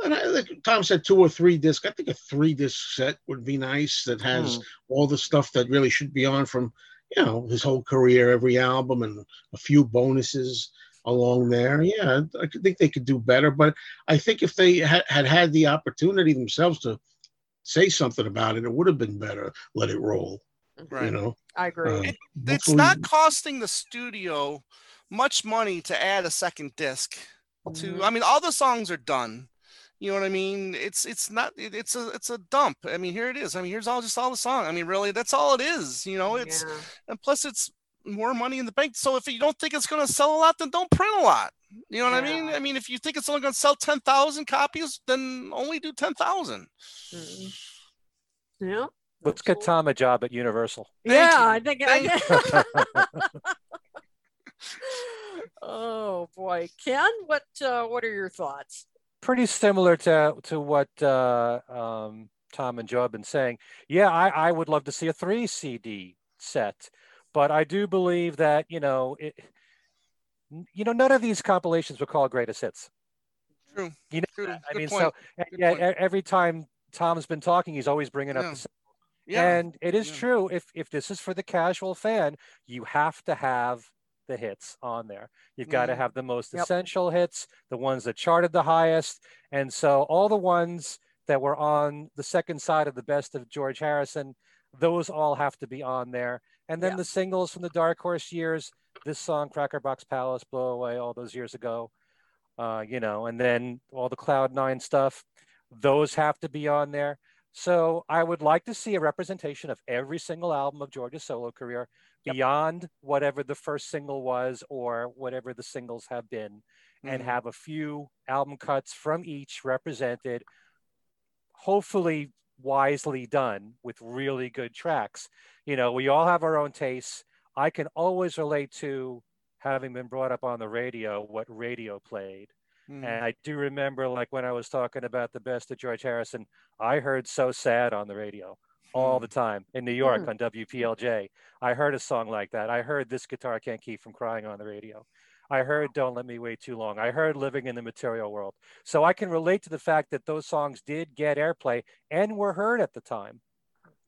And I, like Tom said, two or three disc. I think a three disc set would be nice. That has Hmm. all the stuff that really should be on from, you know, his whole career, every album, and a few bonuses along there. Yeah, I think they could do better. But I think if they had had, had the opportunity themselves to say something about it, it would have been better. Let it roll. Right. You know, I agree. Uh, it's hopefully- not costing the studio much money to add a second disc to Mhm. i mean all the songs are done you know what i mean it's it's not it- it's a it's a dump i mean here it is i mean here's all just all the song i mean really that's all it is you know it's Yeah. and plus it's more money in the bank so if you don't think it's going to sell a lot then don't print a lot you know what i mean i mean if you think it's only going to sell 10,000 copies then only do 10,000 Mhm. Yeah. Let's get absolutely. Tom a job at Universal. Yeah. I think. I, [laughs] [laughs] oh boy, Ken, what uh, what are your thoughts? Pretty similar to to what uh, um, Tom and Joe have been saying, yeah, I, I would love to see a three CD set, but I do believe that you know it. You know, none of these compilations were called greatest hits. True. You know, True. I Good mean, point. so Good yeah, point. every time Tom's been talking, he's always bringing up Yeah. the Yeah. and it is yeah. true. If if this is for the casual fan, you have to have the hits on there. You've got to Mhm. have the most Yep. essential hits, the ones that charted the highest. And so all the ones that were on the second side of the best of George Harrison, those all have to be on there. And then Yeah. the singles from the Dark Horse years, this song, Crackerbox Palace, Blow Away, all those years ago, uh, you know, and then all the Cloud Nine stuff, those have to be on there. So I would like to see a representation of every single album of George's solo career. Beyond whatever the first single was or whatever the singles have been, and Mhm. have a few album cuts from each represented, hopefully wisely done with really good tracks. You know, we all have our own tastes. I can always relate to having been brought up on the radio what radio played. Mhm. And I do remember, like when I was talking about the best of George Harrison, I heard "So Sad" on the radio all Hmm. the time in New York Hmm. on WPLJ. I heard a song like that. I heard "This Guitar Can't Keep from Crying" on the radio. I heard "Don't Let Me Wait Too Long." I heard "Living in the Material World." So I can relate to the fact that those songs did get airplay and were heard at the time.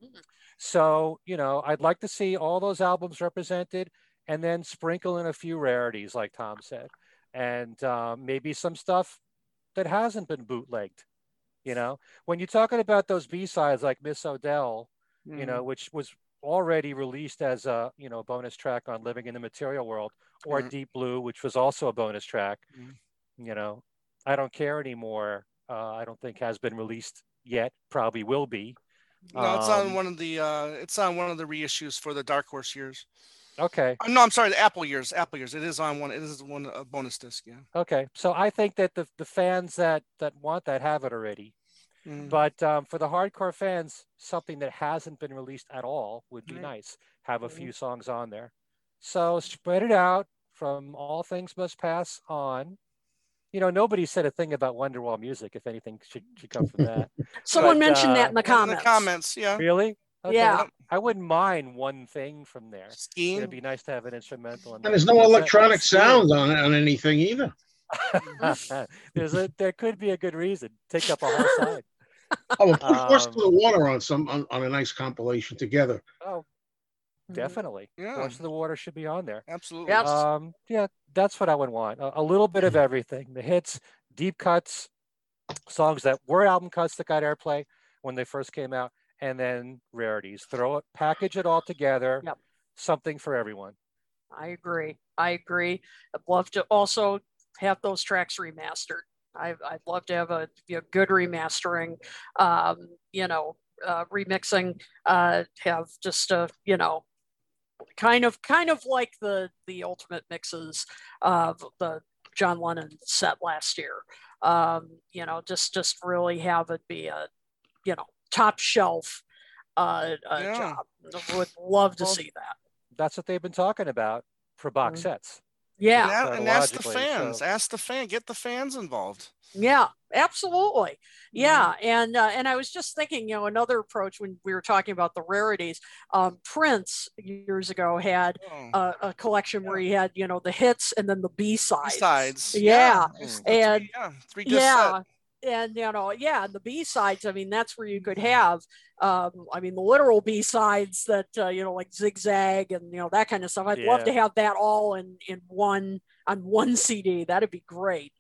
Mhm. So you know, I'd like to see all those albums represented, and then sprinkle in a few rarities, like Tom said and um, maybe some stuff that hasn't been bootlegged. You know, when you're talking about those B sides like Miss O'Dell, you know, which was already released as a you know bonus track on Living in the Material World, or Right. Deep Blue, which was also a bonus track. Mhm. You know, I don't care anymore. Uh, I don't think has been released yet. Probably will be. No, it's on Um, one of the uh it's on one of the reissues for the Dark Horse years. Okay. Uh, no, I'm sorry, the Apple years. Apple years. It is on one. It is one a bonus disc. Yeah. Okay. So I think that the the fans that that want that have it already. Mhm. But um, for the hardcore fans, something that hasn't been released at all would be Right. nice. Have a few songs on there. So spread it out from All Things Must Pass on. You know, nobody said a thing about Wonderwall music. If anything should, should come from that. [laughs] Someone But, mentioned uh, that in the In comments. the comments, yeah. really? Okay. Yeah. I wouldn't mind one thing from there. Skiing. It'd be nice to have an instrumental. in And there's no electronic Skiing. sounds on on anything either. [laughs] there's a there could be a good reason. Take up a whole [laughs] side. Oh, we'll put Horse Um, to the Water on some on, on a nice compilation together. Oh, Mhm. definitely. Yeah. Horse to the Water should be on there. Absolutely. Yes. Um, yeah, that's what I would want. A, a little bit of everything. The hits, deep cuts, songs that were album cuts that got airplay when they first came out, and then rarities. Throw it, package it all together. Yep. Something for everyone. I agree. I agree. I'd love to also have those tracks remastered. I, I'd love to have a, good remastering, um, you know, uh, remixing, uh, have just a, you know, kind of, kind of like the the ultimate mixes of the John Lennon set last year. Um, you know, just just really have it be a, you know, top shelf uh, Yeah. job. Would love to Well, see that. That's what they've been talking about for box Mhm. sets. Yeah. And, a- and ask the fans. so- Ask the fan. Get the fans involved. Yeah, absolutely. Yeah, and uh, and I was just thinking, you know, another approach when we were talking about the rarities. Um, Prince years ago had Oh. a, a collection where he had, you know, the hits and then the B sides. Besides, Yeah, it's the and- three, yeah, three disc yeah, set. And you know, yeah, the B sides. I mean, that's where you could have. Um, I mean, the literal B sides that uh, you know, like zigzag and you know that kind of stuff. I'd love to have that all in in one on one CD. That'd be great.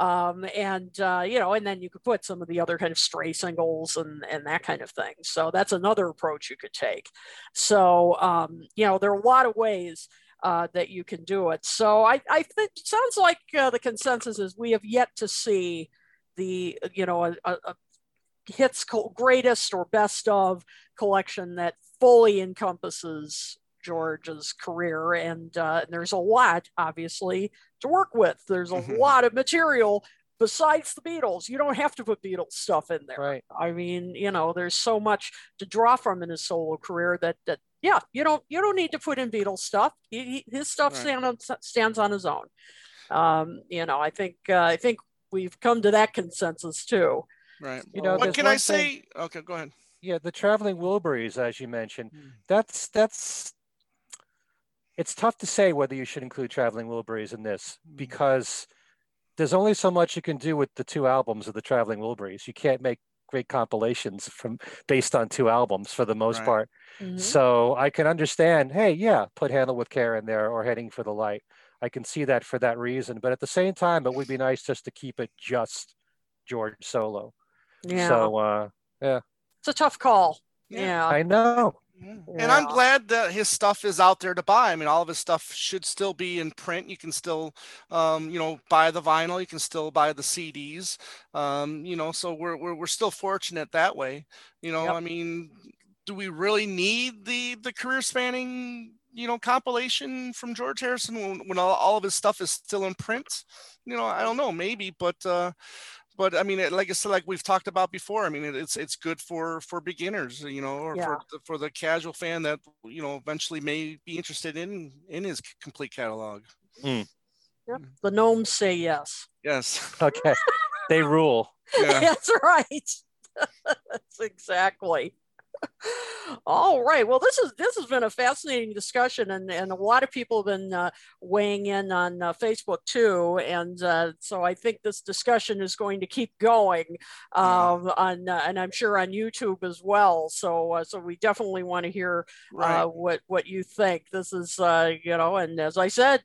Um, and uh, you know, and then you could put some of the other kind of stray singles and and that kind of thing. So that's another approach you could take. So um, you know, there are a lot of ways uh, that you can do it. So I, I think sounds like uh, the consensus is we have yet to see the you know a, a, hits greatest or best of collection that fully encompasses George's career, and, uh, and there's a lot obviously to work with. There's a Mhm. lot of material besides the Beatles. You don't have to put Beatles stuff in there. Right. I mean, you know, there's so much to draw from in his solo career that that yeah, you don't you don't need to put in Beatles stuff. He, he- his stuff Right. stand on, stands on his own. Um, you know, I think uh, I think we've come to that consensus too. Right. You know, what can I one thing- say? Okay, go ahead. Yeah, the traveling Wilburys, as you mentioned, Hmm. that's that's. It's tough to say whether you should include traveling Wilburys in this Hmm. because there's only so much you can do with the two albums of the traveling Wilburys. You can't make great compilations from based on two albums for the most Right. part. Mhm. So I can understand, hey, yeah, put Handle with Care in there or Heading for the Light. I can see that for that reason. But at the same time, it would be nice just to keep it just George solo. Yeah, So uh, yeah, it's a tough call. Yeah. Yeah, I know. And I'm glad that his stuff is out there to buy. I mean, all of his stuff should still be in print. You can still, um, you know, buy the vinyl. You can still buy the CDs. Um, you know, so we're we're we're still fortunate that way. You know, Yep. I mean, do we really need the the career spanning you know compilation from George Harrison when, when all, all of his stuff is still in print? You know, I don't know, maybe, but. uh but I mean, it- like I said, like we've talked about before, I mean, it- it's it's good for for beginners, you know, or Yeah. for the, for the casual fan that you know eventually may be interested in in his complete catalog. the gnomes say yes. Yes, [laughs] Okay. they rule. [laughs] yeah, That's right. That's [laughs] exactly. [laughs] All right. Well, this is this has been a fascinating discussion, and and a lot of people have been uh, weighing in on uh, Facebook too, and uh, so I think this discussion is going to keep going, um, on uh, and I'm sure on YouTube as well. So uh, so we definitely want to hear right. uh, what what you think. This is uh, you know, and as I said,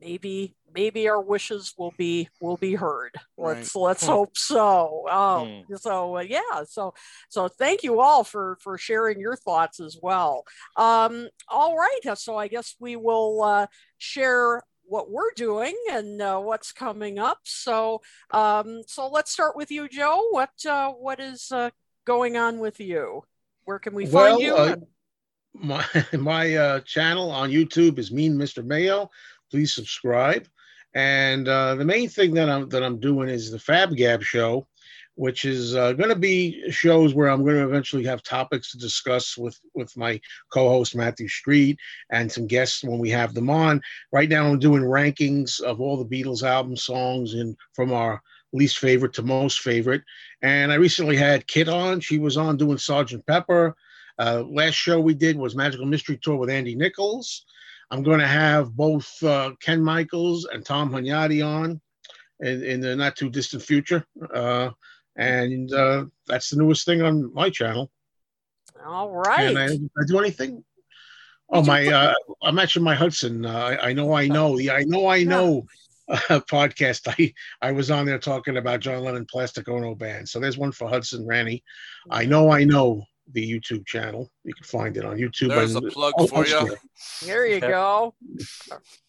maybe maybe our wishes will be will be heard. Let's let's Hmm. hope so. Oh, so uh, yeah, so so thank you all for for sharing your thoughts as well. Um, all right, so I guess we will uh, share what we're doing and uh, what's coming up. So um, so let's start with you, Joe. What uh, what is uh, going on with you? Where can we Well, find you? uh, [laughs] my my uh, channel on YouTube is Mean Mr. Mayo. Please subscribe. And uh, the main thing that I'm that I'm doing is the Fab Gab show, which is uh, going to be shows where I'm going to eventually have topics to discuss with with my co-host Matthew Street and some guests when we have them on. Right now, I'm doing rankings of all the Beatles album songs and from our least favorite to most favorite. And I recently had Kit on. She was on doing Sergeant Pepper. Uh, last show we did was Magical Mystery Tour with Andy Nichols. I'm going to have both uh, Ken Michaels and Tom Hunyadi on in, in the not too distant future. Uh, and uh, that's the newest thing on my channel. all right. I, I do anything? Oh, my, uh, I'm actually my Hudson. Uh, I, I know, I know. The I know, I know uh, [laughs] podcast. I, I was on there talking about John Lennon Plastic Ono Band. So there's one for Hudson Ranny. I know, I know the YouTube channel. You can find it on YouTube. There's a plug oh, for you. elsewhere. There you go.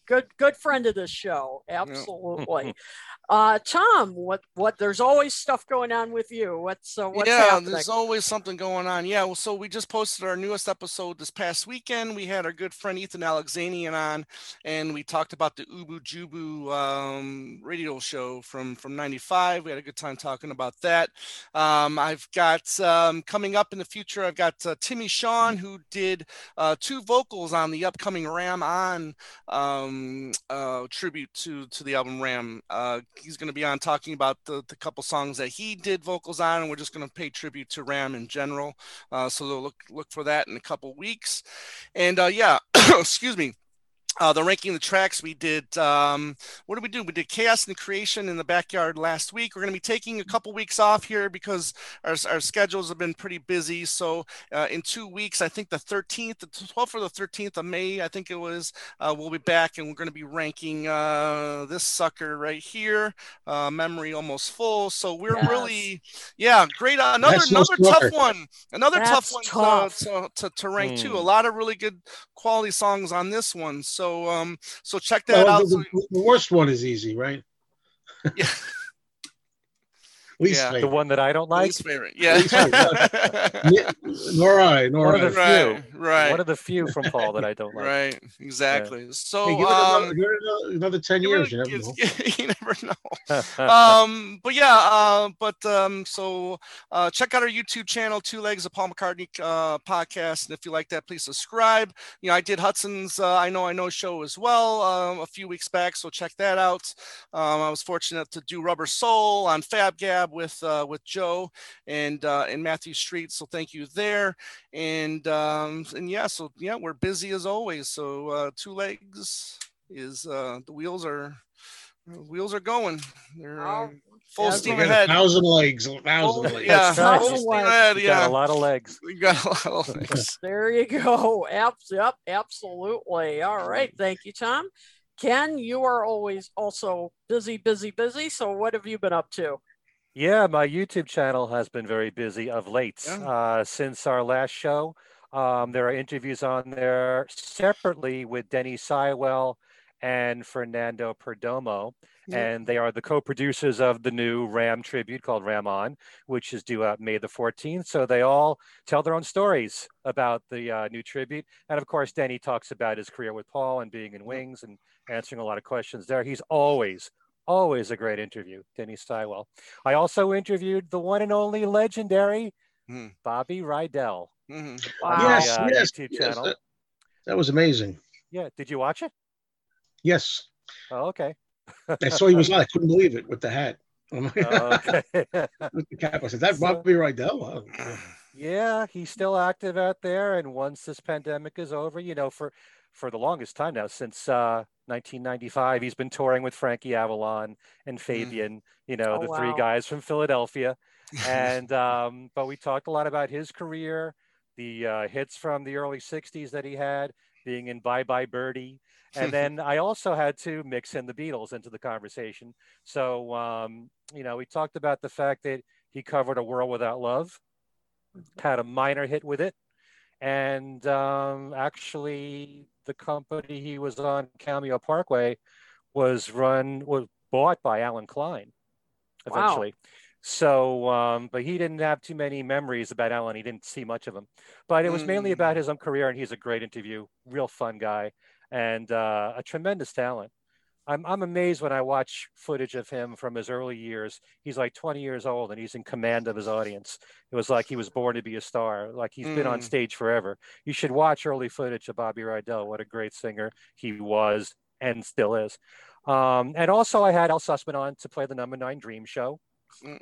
Good good friend of the show. Absolutely. [laughs] Uh Tom, what what there's always stuff going on with you. What's uh, what's yeah, happening? there's always something going on. Yeah, well, so we just posted our newest episode this past weekend. We had our good friend Ethan Alexanian on, and we talked about the Oobu Joobu um, radio show from from '95. We had a good time talking about that. Um, I've got um, coming up in the future. I've got uh, Timmy Sean who did uh, two vocals on the upcoming Ram on um, uh, tribute to to the album Ram. Uh, he's going to be on talking about the, the couple songs that he did vocals on, and we're just going to pay tribute to Ram in general. Uh, so look look for that in a couple weeks. And uh, yeah, [coughs] excuse me. Uh, the ranking the tracks we did um, what did we do we did chaos and creation in the backyard last week we're going to be taking a couple weeks off here because our, our schedules have been pretty busy so uh, in two weeks i think the 13th the 12th or the 13th of may i think it was uh, we'll be back and we're going to be ranking uh, this sucker right here uh, memory almost full so we're Yes. really yeah great uh, another That's another sucker. tough one another That's tough one tough. To, to, to, to rank too Hmm. a lot of really good quality songs on this one so um so check that Well, out the, the- the worst one is easy, right? Yeah. [laughs] Least Yeah. The one that I don't like. Least favorite yeah Least [laughs] Yeah, Nor I, nor One of the right few. right One of the few from Paul that I don't like. right exactly so Hey, give it um another, give it another, another 10 you years. You never know. [laughs] you never know [laughs] um but yeah uh but um so uh check out our youtube channel two legs of paul mccartney uh podcast and if you like that please subscribe you know i did hudson's uh, i know i know show as well um a few weeks back so check that out um i was fortunate to do rubber soul on fab gab with uh, with Joe and uh, and Matthew Street. So thank you there. And um, and yeah, so yeah, we're busy as always. So uh, two legs is uh, the wheels are wheels are going. They're uh, full Yeah, steam got ahead. a thousand legs, a thousand Full- legs. yeah, Thousand full steam ahead. You got a lot of legs. we got a lot of legs. [laughs] There you go. Abs- yep, absolutely. All right. Thank you, Tom. Ken, you are always also busy, busy, busy. So what have you been up to? Yeah, my YouTube channel has been very busy of late. Yeah. Uh, since our last show, um, there are interviews on there separately with Denny Seiwell and Fernando Perdomo, Yeah. and they are the co-producers of the new Ram tribute called Ram On, which is due out May the 14th. So they all tell their own stories about the uh, new tribute, and of course, Denny talks about his career with Paul and being in Wings and answering a lot of questions there. He's always always a great interview, Denny Seiwell. I also interviewed the one and only legendary Hmm. Bobby Rydell Mhm. Wow. Yes, my uh, yes, YouTube yes, channel. that, that was amazing. Yeah, did you watch it? Yes, Oh, okay. I saw he was [laughs] on. I couldn't believe it with the hat. [laughs] Oh, okay. with the cap. I said, "That So- Bobby Rydell." Wow. [clears throat] yeah, he's still active out there, and once this pandemic is over, you know, for for the longest time now, since uh, 1995, he's been touring with Frankie Avalon and Fabian. You know, Oh, the three guys from Philadelphia. [laughs] and um, but we talked a lot about his career, the uh, hits from the early '60s that he had, being in Bye Bye Birdie, and [laughs] then I also had to mix in the Beatles into the conversation. So um, you know, we talked about the fact that he covered "A World Without Love," had a minor hit with it, and um, actually the company he was on, Cameo Parkway, was run was bought by Allen Klein Wow. eventually. So, um, but he didn't have too many memories about Allen. He didn't see much of him, but it was mainly about his own career. And he's a great interview, real fun guy, and uh, a tremendous talent. I'm I'm amazed when I watch footage of him from his early years. He's like 20 years old and he's in command of his audience. It was like he was born to be a star. Like he's been on Mm. stage forever. You should watch early footage of Bobby Rydell. What a great singer he was and still is. Um, and also, I had Al Sussman on to play the number nine Dream Show, Mm.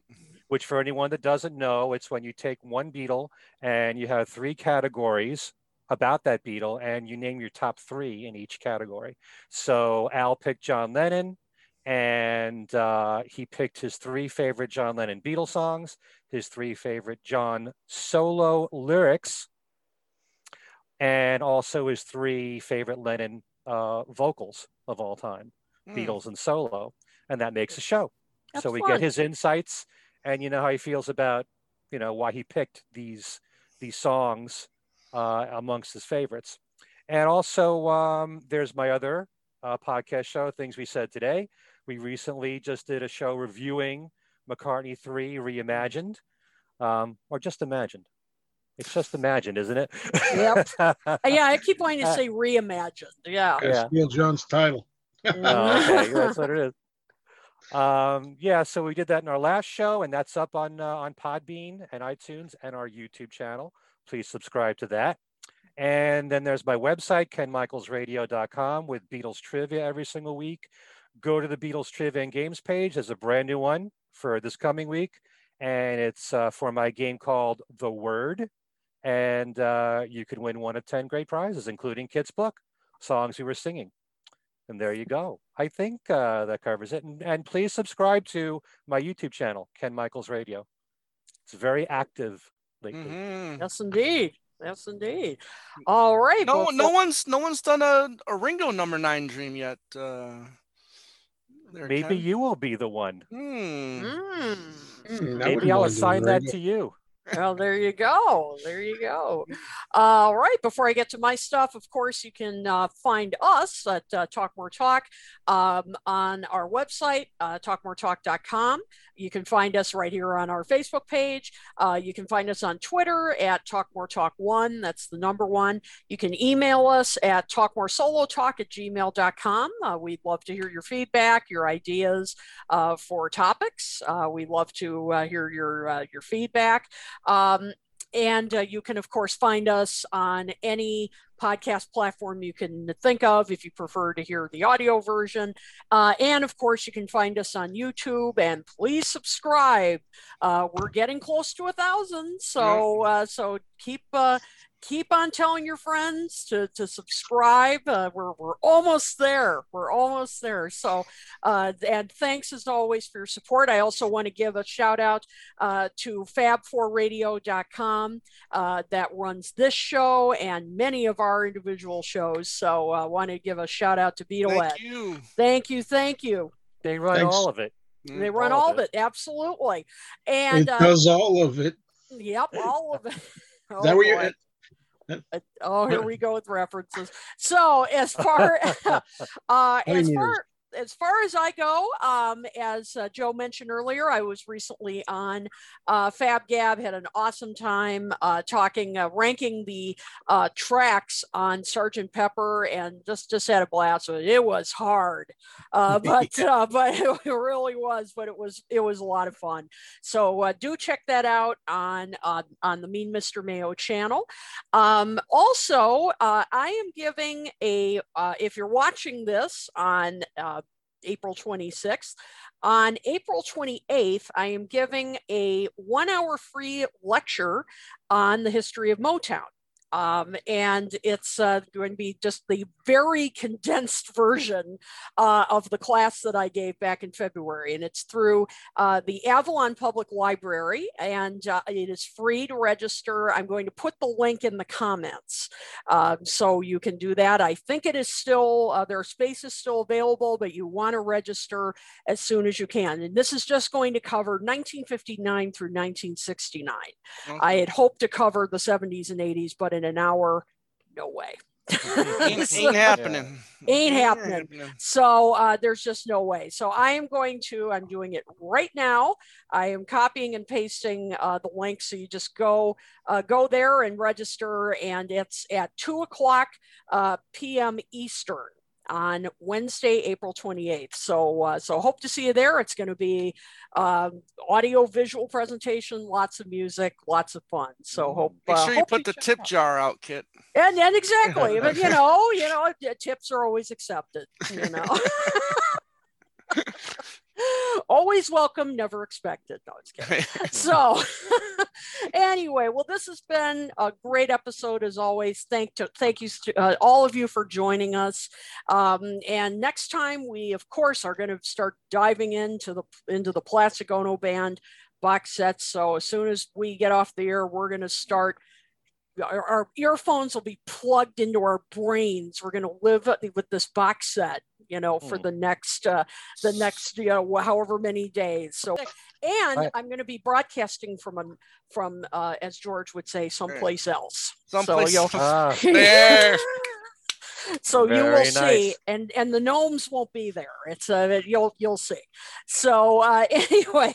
which for anyone that doesn't know, it's when you take one Beatle and you have three categories about that Beatle and you name your top three in each category. So Al picked John Lennon and uh, he picked his three favorite John Lennon Beatle songs, his three favorite John solo lyrics, and also his three favorite Lennon uh, vocals of all time. Mm. Beatles and solo, and that makes a show. That's so we fun. get his insights, and you know how he feels about, you know, why he picked these these songs uh, amongst his favorites. And also, um, there's my other uh, podcast show, Things We Said Today. We recently just did a show reviewing McCartney 3 Reimagined, um, or just imagined. It's just imagined, isn't it? Yep. [laughs] Yeah, I keep wanting to say reimagined. Yeah. Yeah. Neil John's title. Oh, okay, that's what it is. Um, yeah, so we did that in our last show, and that's up on uh, on Podbean and iTunes and our YouTube channel. Please subscribe to that. And then there's my website, kenmichaelsradio.com, with Beatles trivia every single week. Go to the Beatles trivia and games page. There's a brand new one for this coming week, and it's uh, for my game called The Word. And uh, you can win one of 10 great prizes, including Kit's book, songs we were singing. And there you go. I think uh, that covers it. And, and please subscribe to my YouTube channel, Ken Michaels Radio. It's very active lately. Mhm. Yes, indeed. Yes, indeed. All right. No, well, no for- one's no one's done a, a Ringo number nine dream yet. Uh, there, Maybe Ken. you will be the one. Mm. Hmm, Maybe I'll assign that to you. Well, there you go. There you go. All right. Before I get to my stuff, of course, you can uh, find us at uh, Talk More Talk um, on our website, uh, talkmoretalk.com. You can find us right here on our Facebook page. Uh, you can find us on Twitter at Talk More Talk One. That's the number one. You can email us at talkmoresolotalk at gmail.com. Uh, we'd love to hear your feedback, your ideas uh, for topics. Uh, we love to uh, hear your uh, your feedback. Um, and uh, you can, of course, find us on any podcast platform you can think of if you prefer to hear the audio version. Uh, and of course, you can find us on YouTube and please subscribe. Uh, we're getting close to a thousand, so uh, so keep uh, keep on telling your friends to, to subscribe. Uh, we're, we're almost there. We're almost there. So, uh, and thanks as always for your support. I also want to give a shout out uh, to fab4radio.com uh, that runs this show and many of our individual shows. So I want to give a shout out to Beetle Thank Ed. you. Thank you. Thank you. They run Thanks. all of it. They run all all of of it. Absolutely. It And uh, does all of it. yep, all of it. [laughs] Is Oh, that where you? [laughs] Oh, here we [laughs] go with references. So as far [laughs] uh, as far as far as I go, um, as uh, Joe mentioned earlier, I was recently on uh, Fab Gab, had an awesome time uh, talking, uh, ranking the uh, tracks on Sergeant Pepper, and just just had a blast with it. It was hard, uh, [laughs] but uh, but [laughs] it really was. But it was it was a lot of fun. So uh, do check that out on uh, on the Mean Mr. Mayo channel. Um, also, uh, I am giving a, uh, if you're watching this on uh, April 26th, on April 28th, I am giving a one hour free lecture on the history of Motown. Um, and it's uh, going to be just the very condensed [laughs] version uh, of the class that I gave back in February. And it's through uh, the Avalon Public Library, and uh, it is free to register. I'm going to put the link in the comments um, so you can do that. I think it is still, uh, there are spaces still available, but you want to register as soon as you can. And this is just going to cover 1959 through 1969. I had hoped to cover the 70s and 80s, but in an hour, no way. [laughs] [laughs] ain't, ain't happening. Ain't happening. So uh, there's just no way. So I am going to, I'm doing it right now. I am copying and pasting uh, the link. So you just go, uh, go there and register. And it's at two o'clock uh, PM Eastern on Wednesday, April 28th. So, uh, so hope to see you there. It's going to be um, audio visual presentation, lots of music, lots of fun. So hope. Make uh, sure you hope put the tip out. jar out, Kit. And then exactly, but you [laughs] know, you know, tips are always accepted. You know, [laughs] [laughs] [gasps] always welcome, never expected. No, it's kidding. [laughs] [laughs] So, [laughs] anyway, well, this has been a great episode as always. Thank to thank you to uh, all of you for joining us. Um, and next time, we of course are going to start diving into the into the Plastic Ono Band box sets. So as soon as we get off the air, we're going to start our, our earphones will be plugged into our brains. We're going to live with this box set, you know, for Mm. the next uh, the next you know however many days. So, and Right. I'm going to be broadcasting from a, from uh, as George would say, someplace else. Someplace so else. you'll, [laughs] Ah, [laughs] There. so you will Very see, and and the gnomes won't be there. It's uh, you'll you'll see. So uh, [laughs] anyway,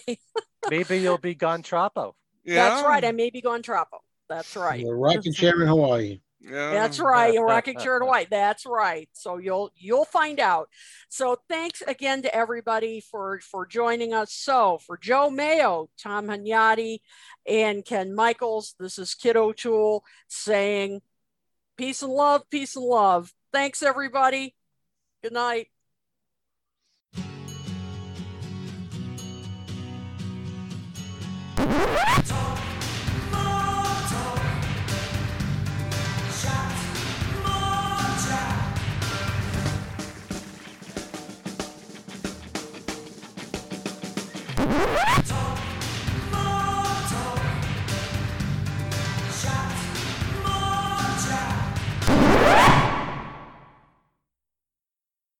maybe you'll be Gone Troppo. Yeah. that's right. I may be going Troppo. That's right. The rocking chair in Hawaii. Yeah. That's right. You're rocking chair in [laughs] white. That's right. So you'll you'll find out. So thanks again to everybody for for joining us. So for Joe Mayo, Tom Hunyadi, and Ken Michaels, this is Kit O'Toole saying peace and love, peace and love. Thanks everybody. Good night. Woo! [laughs]